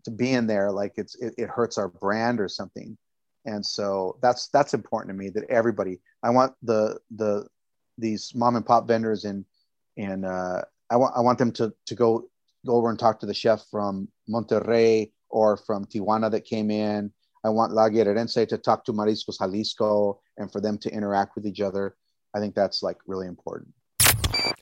to be in there. Like it's, it, it hurts our brand or something. And so that's, that's important to me that everybody, I want the, the, these mom and pop vendors and, and, uh, I want, I want them to, to go go over and talk to the chef from Monterrey or from Tijuana that came in. I want La Guerrerense to talk to Mariscos Jalisco and for them to interact with each other. I think that's like really important.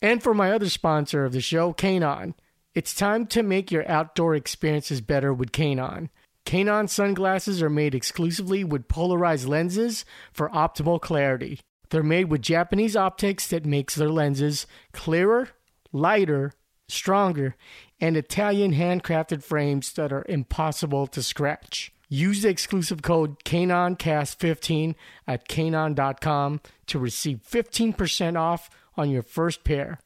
And for my other sponsor of the show, Kaenon. It's time to make your outdoor experiences better with Kaenon. Kaenon sunglasses are made exclusively with polarized lenses for optimal clarity. They're made with Japanese optics that makes their lenses clearer, lighter, stronger, and Italian handcrafted frames that are impossible to scratch. Use the exclusive code KaenonCast15 at Kaenon.com to receive 15% off on your first pair.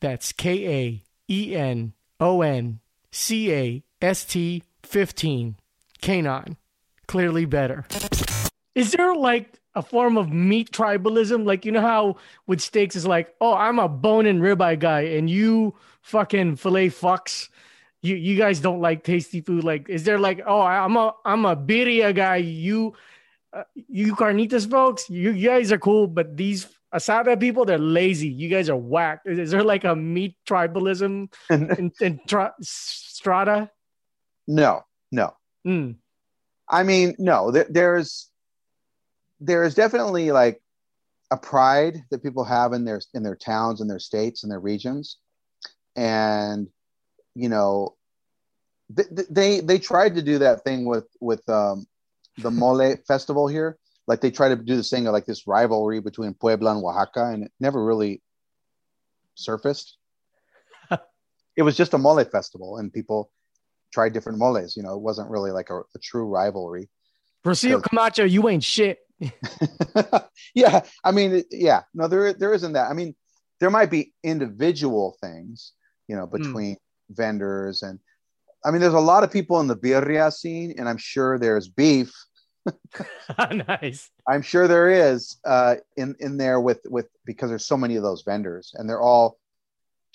That's K A E N O N C A S T 15. Kaenon. Clearly better. Is there like a form of meat tribalism? Like, you know how with steaks is like, oh, I'm a bone and ribeye guy, and you fucking fillet fucks. You you guys don't like tasty food. Like, is there like, oh, I'm a I'm a birria guy. You uh, you carnitas folks, you, you guys are cool, but these asada people, they're lazy. You guys are whack. Is, is there like a meat tribalism in, in tra- strata? No, no. Mm. I mean, no. There, there's there is definitely like a pride that people have in their in their towns and their states and their regions and you know they they, they tried to do that thing with with um, the mole festival here like they tried to do this thing of like this rivalry between puebla and oaxaca and it never really surfaced it was just a mole festival and people tried different moles you know it wasn't really like a, a true rivalry Rocio Camacho, you ain't shit. yeah, I mean, yeah, no, there there isn't that. I mean, there might be individual things, you know, between mm. vendors and. I mean, there's a lot of people in the birria scene, and I'm sure there's beef. nice. I'm sure there is uh, in in there with with because there's so many of those vendors, and they're all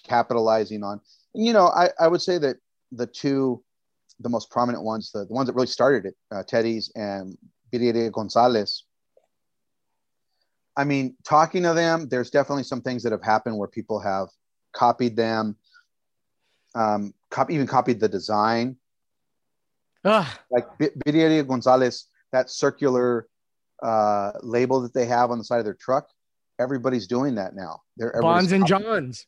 capitalizing on. You know, I I would say that the two, the most prominent ones, the, the ones that really started it, uh, Teddy's and Birria Gonzalez, I mean, talking to them, there's definitely some things that have happened where people have copied them, um, copy, even copied the design. Ugh. Like Birria Gonzalez, that circular uh, label that they have on the side of their truck, everybody's doing that now. They're Bonds and Johns.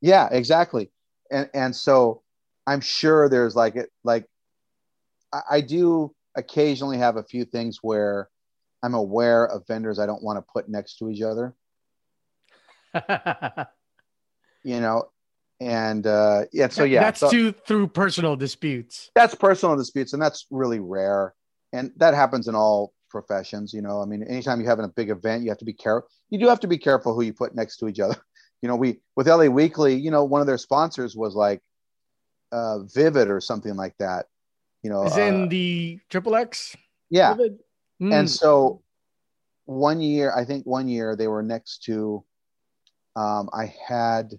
Yeah, exactly. And and so I'm sure there's like it like I, I do occasionally have a few things where I'm aware of vendors I don't want to put next to each other. you know, and uh, yeah, so yeah, that's so, too through personal disputes. That's personal disputes, and that's really rare, and that happens in all professions. You know, I mean, anytime you're having a big event, you have to be careful. You do have to be careful who you put next to each other. You know, we with LA Weekly, you know, one of their sponsors was like uh, Vivid or something like that. You know, is uh, in the Triple X. Yeah, Mm. And so one year, I think one year they were next to, um, I had,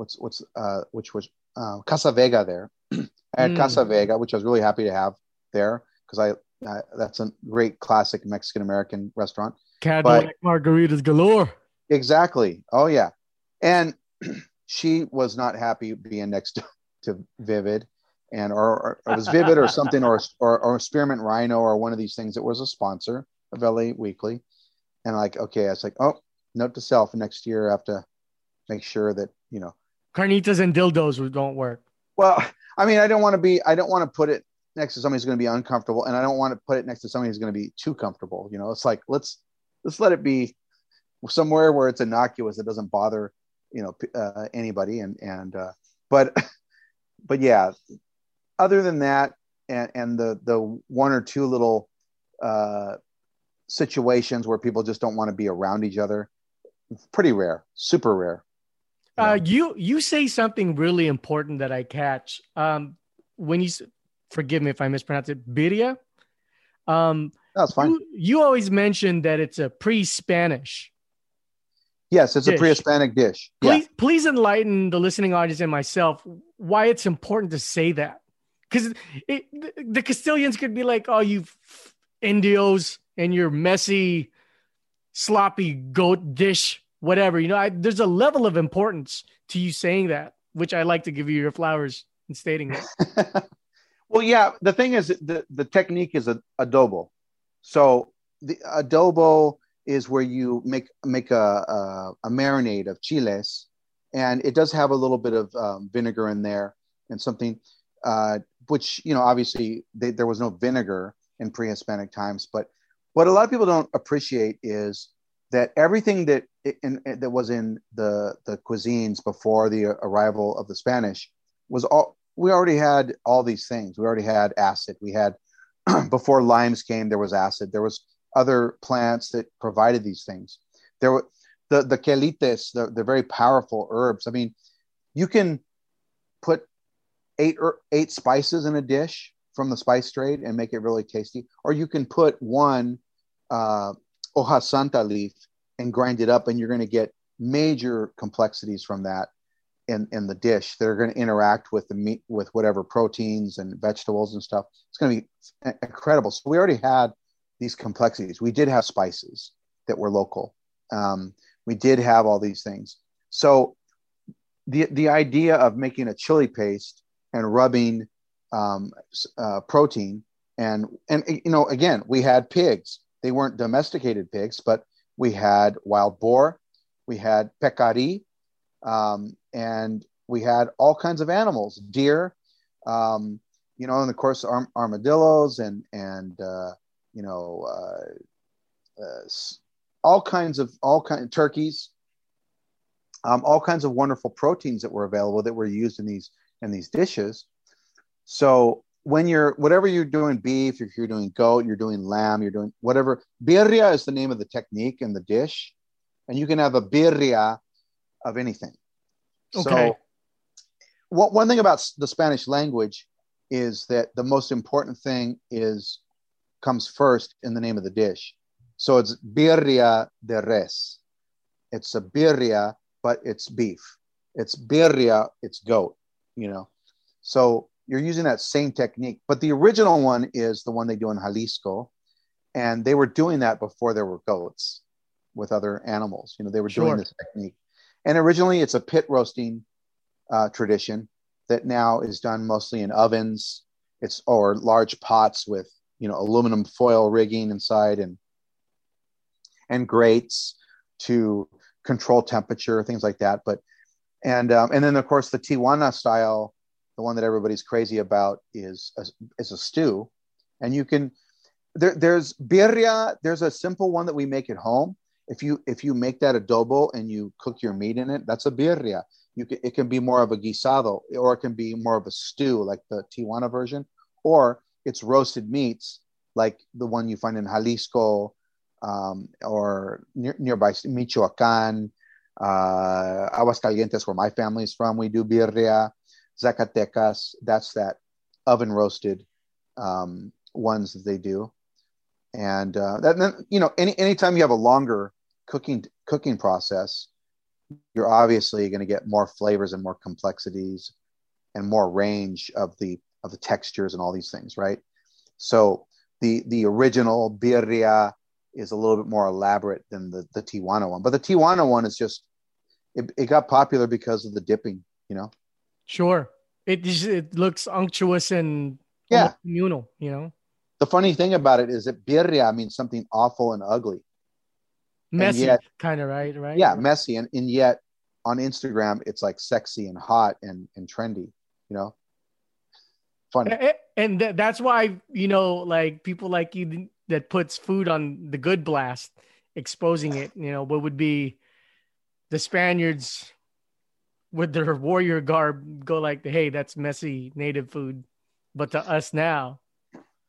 what's, what's, uh, which was uh, Casa Vega there. I had mm. Casa Vega, which I was really happy to have there because I, uh, that's a great classic Mexican American restaurant. Cadillac but, margaritas galore. Exactly. Oh yeah. And she was not happy being next to, to Vivid and or, or, it was Vivid or something or, or or Spearmint Rhino or one of these things that was a sponsor of LA Weekly, and like okay, I was like, oh, note to self: next year I have to make sure that you know carnitas and dildos don't work. Well, I mean, I don't want to be, I don't want to put it next to somebody who's going to be uncomfortable, and I don't want to put it next to somebody who's going to be too comfortable. You know, it's like let's let's let it be somewhere where it's innocuous, it doesn't bother you know uh, anybody, and and uh, but but yeah, other than that, and, and the the one or two little uh, situations where people just don't want to be around each other, pretty rare, super rare. You, uh, you you say something really important that I catch. Um, when you forgive me if I mispronounce it. Birria. Um, That's fine. You, you always mentioned that it's a pre-Spanish. Yes, it's dish. a pre-Hispanic dish. Yeah. Please, please enlighten the listening audience and myself why it's important to say that. Because the Castilians could be like, "Oh, you Indios and your messy, sloppy goat dish, whatever." You know, I, there's a level of importance to you saying that, which I like to give you your flowers in stating that. well, yeah. The thing is, the the technique is a, adobo. So the adobo is where you make make a, a, a marinade of chiles, and it does have a little bit of um, vinegar in there and something, uh, which you know obviously they, there was no vinegar in pre-Hispanic times. But what a lot of people don't appreciate is that everything that in, that was in the the cuisines before the arrival of the Spanish was all we already had all these things. We already had acid. We had before limes came, there was acid. There was other plants that provided these things. There were the the quelites, the, the very powerful herbs. I mean, you can put eight or eight spices in a dish from the spice trade and make it really tasty, or you can put one uh, hoja santa leaf and grind it up, and you're going to get major complexities from that in in the dish that are going to interact with the meat with whatever proteins and vegetables and stuff. It's going to be incredible. So we already had these complexities. We did have spices that were local. Um, we did have all these things. So the the idea of making a chili paste and rubbing um, uh, protein and and you know again we had pigs. They weren't domesticated pigs, but we had wild boar, we had peccary, um, and we had all kinds of animals, deer, um, you know, and of course arm- armadillos and and uh, you know, uh, uh, all kinds of all kind of turkeys, um, all kinds of wonderful proteins that were available that were used in these in these dishes. So when you're whatever you're doing beef, if you're doing goat, you're doing lamb, you're doing whatever. Birria is the name of the technique in the dish, and you can have a birria of anything. Okay. So, what, one thing about the Spanish language is that the most important thing is comes first in the name of the dish. So it's birria de res. It's a birria, but it's beef. It's birria, it's goat, you know. So you're using that same technique. But the original one is the one they do in Jalisco. And they were doing that before there were goats with other animals. You know, they were Sure. doing this technique. And originally it's a pit roasting uh, tradition that now is done mostly in ovens. It's or large pots with you know aluminum foil rigging inside and and grates to control temperature things like that but and um, and then of course the tijuana style the one that everybody's crazy about is a, is a stew. And you can there, there's birria there's a simple one that we make at home. If you if you make that adobo and you cook your meat in it that's a birria. You can, it can be more of a guisado or it can be more of a stew like the tijuana version or it's roasted meats like the one you find in Jalisco um, or near, nearby Michoacan, uh, Aguascalientes, where my family's from. We do birria, Zacatecas. That's that oven roasted um, ones that they do. And uh, that, then, you know, any anytime you have a longer cooking cooking process, you're obviously going to get more flavors and more complexities and more range of the of the textures and all these things, right? So the the original birria is a little bit more elaborate than the the Tijuana one, but the Tijuana one is just it, it got popular because of the dipping, you know. Sure. It just, it looks unctuous and Yeah. communal, you know, The funny thing about it is that birria means something awful and ugly. messy, kind of right, right? Yeah, messy, and, and yet on Instagram it's like sexy and hot and and trendy, you know. Funny. And th- that's why you know, like people like you that puts food on the good blast, exposing it. You know, what would be the Spaniards with their warrior garb go like, "Hey, that's messy native food," but to us now,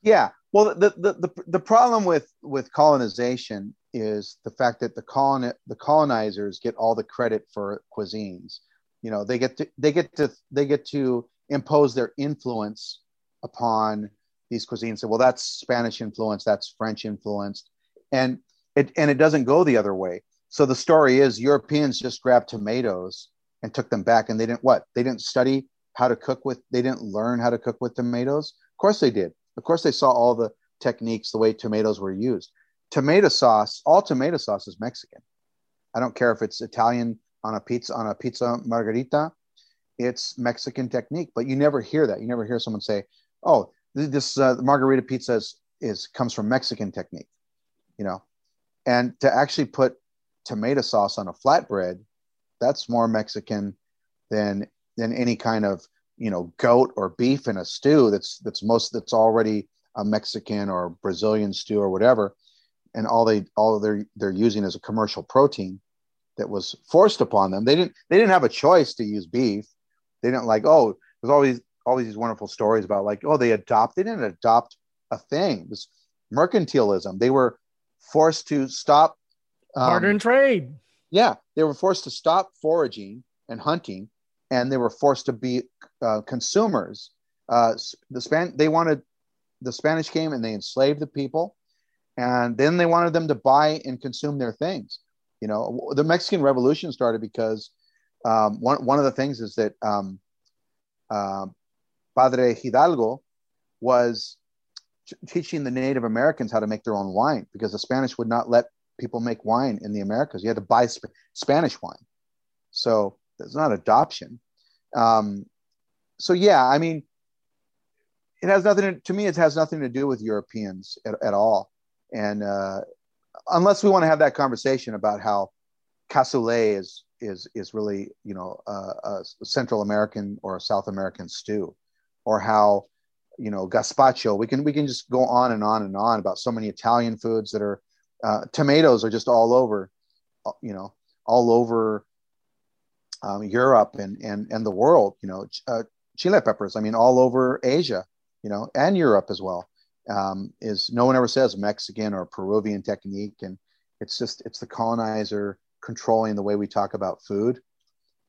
Yeah. Well, the, the, the, the problem with, with colonization is the fact that the colon the colonizers get all the credit for cuisines. You know, they get to they get to they get to impose their influence upon these cuisines. Say, well, that's Spanish influence, that's French influenced, and it and it doesn't go the other way. So the story is Europeans just grabbed tomatoes and took them back, and they didn't what? They didn't study how to cook with. They didn't learn how to cook with tomatoes. Of course they did. Of course they saw all the techniques, the way tomatoes were used. Tomato sauce, all tomato sauce is Mexican. I don't care if it's Italian on a pizza on a pizza margarita. It's Mexican technique, but you never hear that. You never hear someone say, "Oh, this uh, margarita pizza is, is comes from Mexican technique," you know. And to actually put tomato sauce on a flatbread, that's more Mexican than than any kind of you know goat or beef in a stew. That's that's most that's already a Mexican or Brazilian stew or whatever, and all they all they're they're using is a commercial protein that was forced upon them. They didn't they didn't have a choice to use beef. They didn't like oh there's always always these wonderful stories about like oh they adopt they didn't adopt a thing. It was mercantilism. They were forced to stop um, barter and trade. Yeah, they were forced to stop foraging and hunting, and they were forced to be uh, consumers. Uh, the span they wanted the Spanish came and they enslaved the people, and then they wanted them to buy and consume their things. You know, the Mexican Revolution started because um, one one of the things is that um, uh, Padre Hidalgo was teaching the Native Americans how to make their own wine because the Spanish would not let people make wine in the Americas. You had to buy Sp- Spanish wine, so it's not adoption. Um, so yeah, I mean, it has nothing to, to, me. It has nothing to do with Europeans at, at all, and uh, unless we want to have that conversation about how cassoulet is is is really you know uh, a Central American or a South American stew, or how you know gazpacho. We can we can just go on and on and on about so many Italian foods that are uh, tomatoes are just all over, uh, you know, all over um, Europe and and and the world. You know, uh, chile peppers. I mean, all over Asia you know, and Europe as well. Um, is no one ever says Mexican or Peruvian technique, and it's just it's the colonizer controlling the way we talk about food,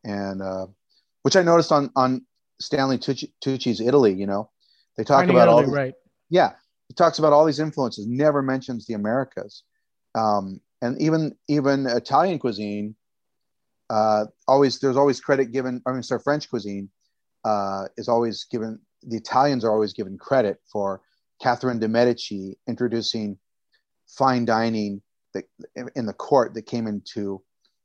and uh, which I noticed on on Stanley Tucci, Tucci's Italy. You know, they talk about Italy, all these, right. Yeah, he talks about all these influences. Never mentions the Americas, um, and even even Italian cuisine. Uh, always there's always credit given. I mean, sorry, French cuisine uh, is always given the Italians are always given credit for Catherine de' Medici introducing fine dining that, in the court that came into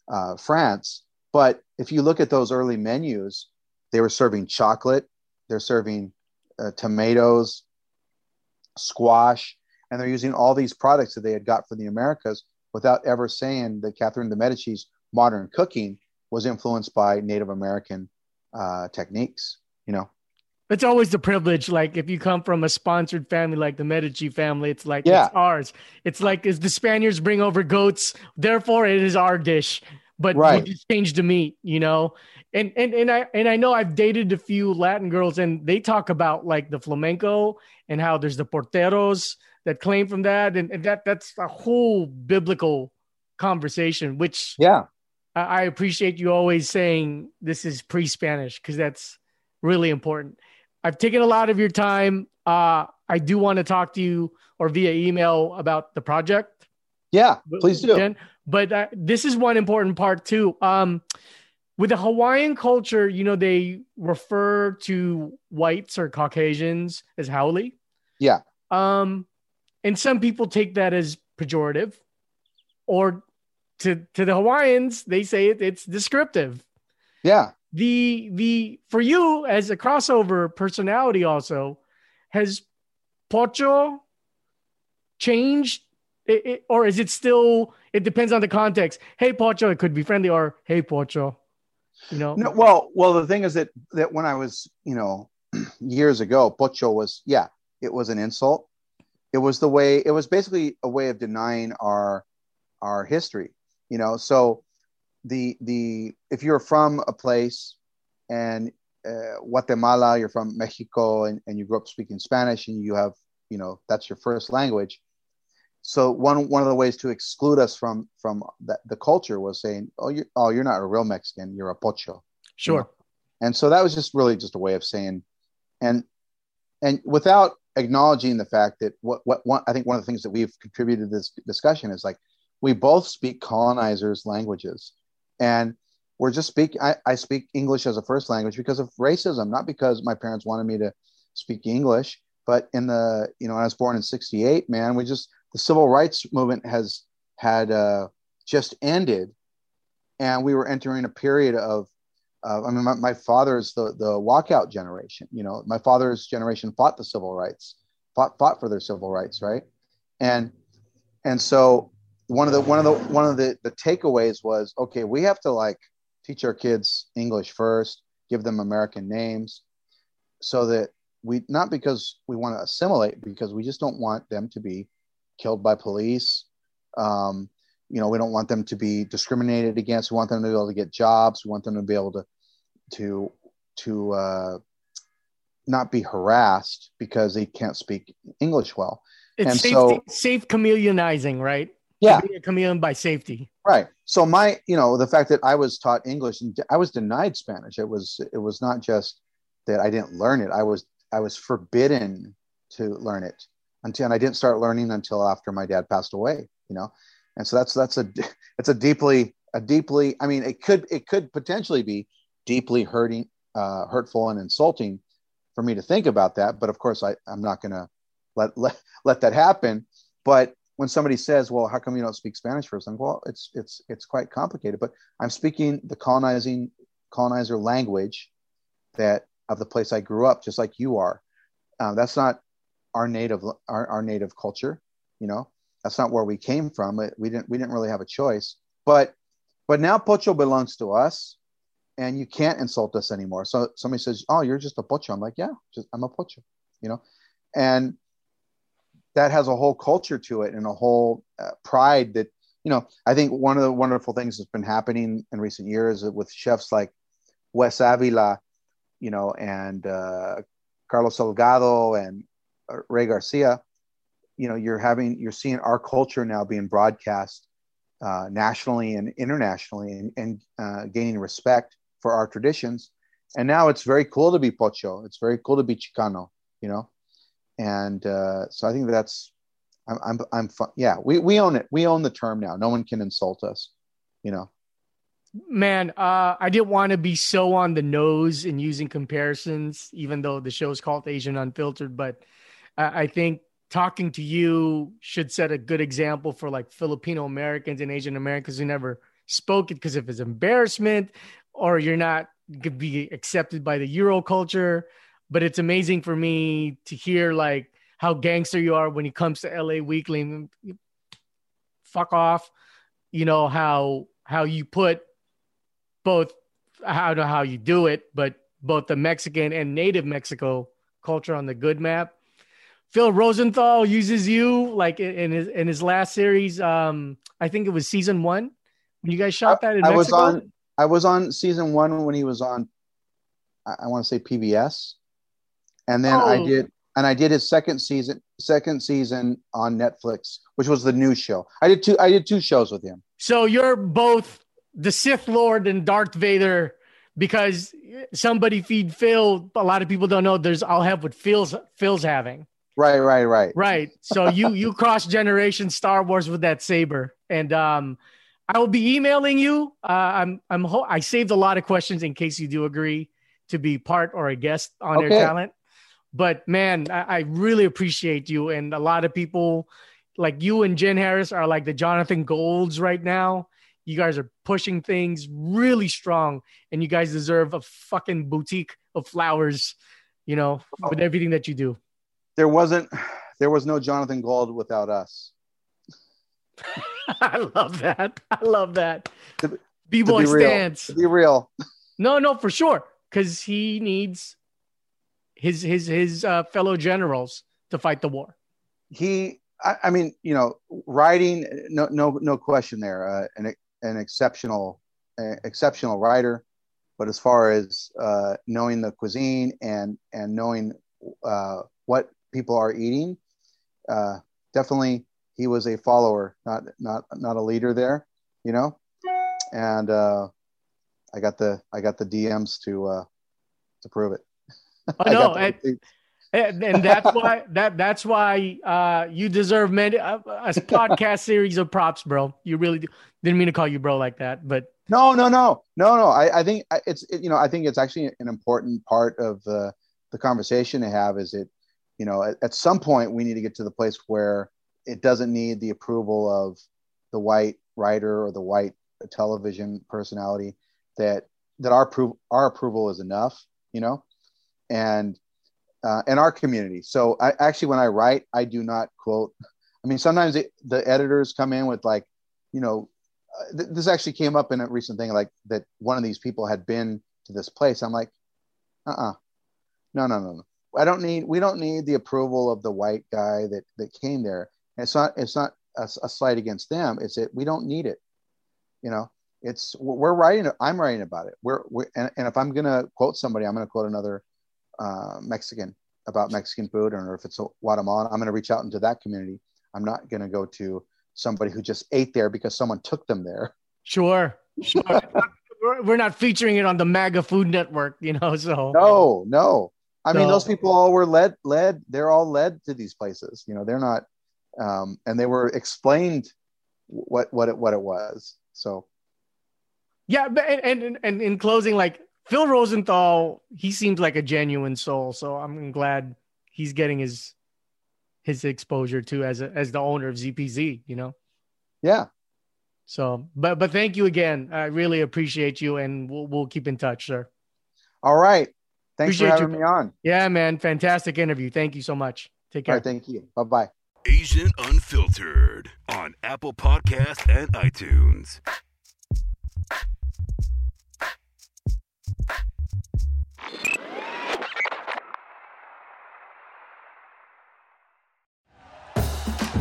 uh, France. But if you look at those early menus, they were serving chocolate, they're serving uh, tomatoes, squash, and they're using all these products that they had got from the Americas without ever saying that Catherine de' Medici's modern cooking was influenced by Native American uh, techniques. You know, it's always the privilege. Like if you come from a sponsored family like the Medici family, it's like yeah. it's ours. It's like as the Spaniards bring over goats, therefore it is our dish. But right. we just change the meat, you know. And and and I and I know I've dated a few Latin girls, and they talk about like the flamenco and how there's the porteros that claim from that, and, and that that's a whole biblical conversation. Which yeah, I, I appreciate you always saying this is pre-Spanish because that's really important. I've taken a lot of your time. Uh, I do want to talk to you or via email about the project. Yeah, please do. But uh, this is one important part too. Um, with the Hawaiian culture, you know, they refer to whites or Caucasians as haole. Yeah. Um, and some people take that as pejorative, or to to the Hawaiians, they say it, it's descriptive. Yeah. The the for you as a crossover personality also has Pocho changed? It, it, or is it still it depends on the context. Hey Pocho it could be friendly or hey Pocho you know? No, well well the thing is that that when I was you know years ago Pocho was yeah it was an insult it was the way it was basically a way of denying our our history you know so the the if you're from a place and uh, Guatemala, you're from Mexico, and, and you grew up speaking Spanish, and you have you know that's your first language. So one one of the ways to exclude us from from the, the culture was saying, oh you oh you're not a real Mexican, you're a pocho. Sure. You know? And so that was just really just a way of saying, and and without acknowledging the fact that what what I think one of the things that we've contributed to this discussion is like we both speak colonizers' languages, and we're just speak. I, I speak English as a first language because of racism, not because my parents wanted me to speak English. But in the you know, I was born in '68. Man, we just the civil rights movement has had uh, just ended, and we were entering a period of uh, I mean, my, my father's the the walkout generation. You know, my father's generation fought the civil rights, fought fought for their civil rights, right? And and so one of the one of the one of the the takeaways was okay, we have to like teach our kids English first, give them American names, so that we not because we want to assimilate, because we just don't want them to be killed by police. Um, you know we don't want them to be discriminated against. We want them to be able to get jobs. We want them to be able to to to uh, not be harassed because they can't speak english well. It's and safety, so safe chameleonizing right? Yeah. Being a chameleon by safety. Right. So my you know the fact that i was taught english and i was denied spanish. It was it was not just that i didn't learn it. I was i was forbidden to learn it until and i didn't start learning until after my dad passed away you know and so that's that's a it's a deeply a deeply i mean it could it could potentially be deeply hurting uh, hurtful and insulting for me to think about that. But of course i i'm not going to let, let let that happen. But when somebody says well how come you don't speak spanish first? I'm well it's it's it's quite complicated. But i'm speaking the colonizing colonizer language that of the place i grew up just like you are. Um, that's not our native our, our native culture you know that's not where we came from. We didn't we didn't really have a choice. But but now Pocho belongs to us, and you can't insult us anymore. So somebody says, "Oh, you're just a Pocho." I'm like, "Yeah, just I'm a Pocho," you know, and that has a whole culture to it and a whole uh, pride that you know. I think one of the wonderful things that's been happening in recent years with chefs like Wes Avila, you know, and uh, Carlos Salgado and uh, Ray Garcia you know you're having you're seeing our culture now being broadcast uh, nationally and internationally and, and uh, gaining respect for our traditions. And now it's very cool to be pocho. It's very cool to be chicano you know? And uh, so i think that's i'm i'm, I'm fun. yeah we, we own it. We own the term now. No one can insult us you know? Man uh, i didn't want to be so on the nose in using comparisons even though the show is called asian unfiltered but I, I think talking to you should set a good example for like Filipino Americans and Asian Americans who never spoke it because of his embarrassment or you're not could be accepted by the Euro culture. But it's amazing for me to hear like how gangster you are when it comes to LA Weekly. Fuck off. You know how how you put both how to how you do it, but both the Mexican and native Mexico culture on the good map Phil Rosenthal uses you like in his in his last series. Um, I think it was season one when you guys shot that in I Mexico. was on I was on season one when he was on I, I want to say PBS. And then I Oh. did and I did his second season second season on Netflix, which was the new show. I did two I did two shows with him. So you're both the Sith Lord and Darth Vader because somebody feed Phil. A lot of people don't know. There's I'll have what Phil's Phil's having. Right, right, right. Right. So you you cross generation Star Wars with that saber, and um, I will be emailing you. Uh, I'm I'm ho- I saved a lot of questions in case you do agree to be part or a guest on Okay. their talent. But man, I, I really appreciate you, and a lot of people like you and Jenn Harris are like the Jonathan Golds right now. You guys are pushing things really strong, and you guys deserve a fucking boutique of flowers. You know, with everything that you do. There wasn't there was no Jonathan Gold without us. I love that. I love that. To- B boy be real. stance. Be real. No, no, for sure. Because he needs his his his uh, fellow generals to fight the war. he I, I mean you know writing no no no question there uh, an an exceptional uh, exceptional writer but as far as uh, knowing the cuisine and and knowing uh, what people are eating uh, definitely he was a follower not not not a leader there you know and uh, I got the I got the DMs to uh, to prove it I know, and and, and that's why that that's why uh, you deserve many uh, a podcast series of props, bro. You really do. didn't mean to call you bro like that, but no, no, no, no, no. I, I think it's it, you know I think it's actually an important part of the the conversation to have. Is it you know at, at some point we need to get to the place where it doesn't need the approval of the white writer or the white television personality that that our approval our approval is enough you know? And uh, in our community. So i actually when i write i do not quote i mean sometimes it, the editors come in with like you know uh, th- this actually came up in a recent thing like that one of these people had been to this place. I'm like uh-uh. No no no no i don't need we don't need the approval of the white guy that that came there. It's not it's not a, a slight against them. It's that we don't need it. You know it's we're writing i'm writing about it. We're, we're and, and if i'm going to quote somebody i'm going to quote another uh, mexican about mexican food. Or if it's a guatemalan i'm going to reach out into that community. I'm not going to go to somebody who just ate there because someone took them there. Sure sure. We're not featuring it on the maga food network you know so. No no i so, mean those people all were led led they're all led to these places you know they're not um, and they were explained what what it what it was so yeah, but and, and and in closing, like Phil Rosenthal, he seems like a genuine soul. So I'm glad he's getting his his exposure too as a, as the owner of ZPZ. You know. Yeah. So, but but thank you again. I really appreciate you, and we'll we'll keep in touch, sir. All right. Thanks appreciate for having you. me on. Yeah, man. Fantastic interview. Thank you so much. Take care. thank you. Bye bye. Asian Unfiltered on Apple Podcast and iTunes.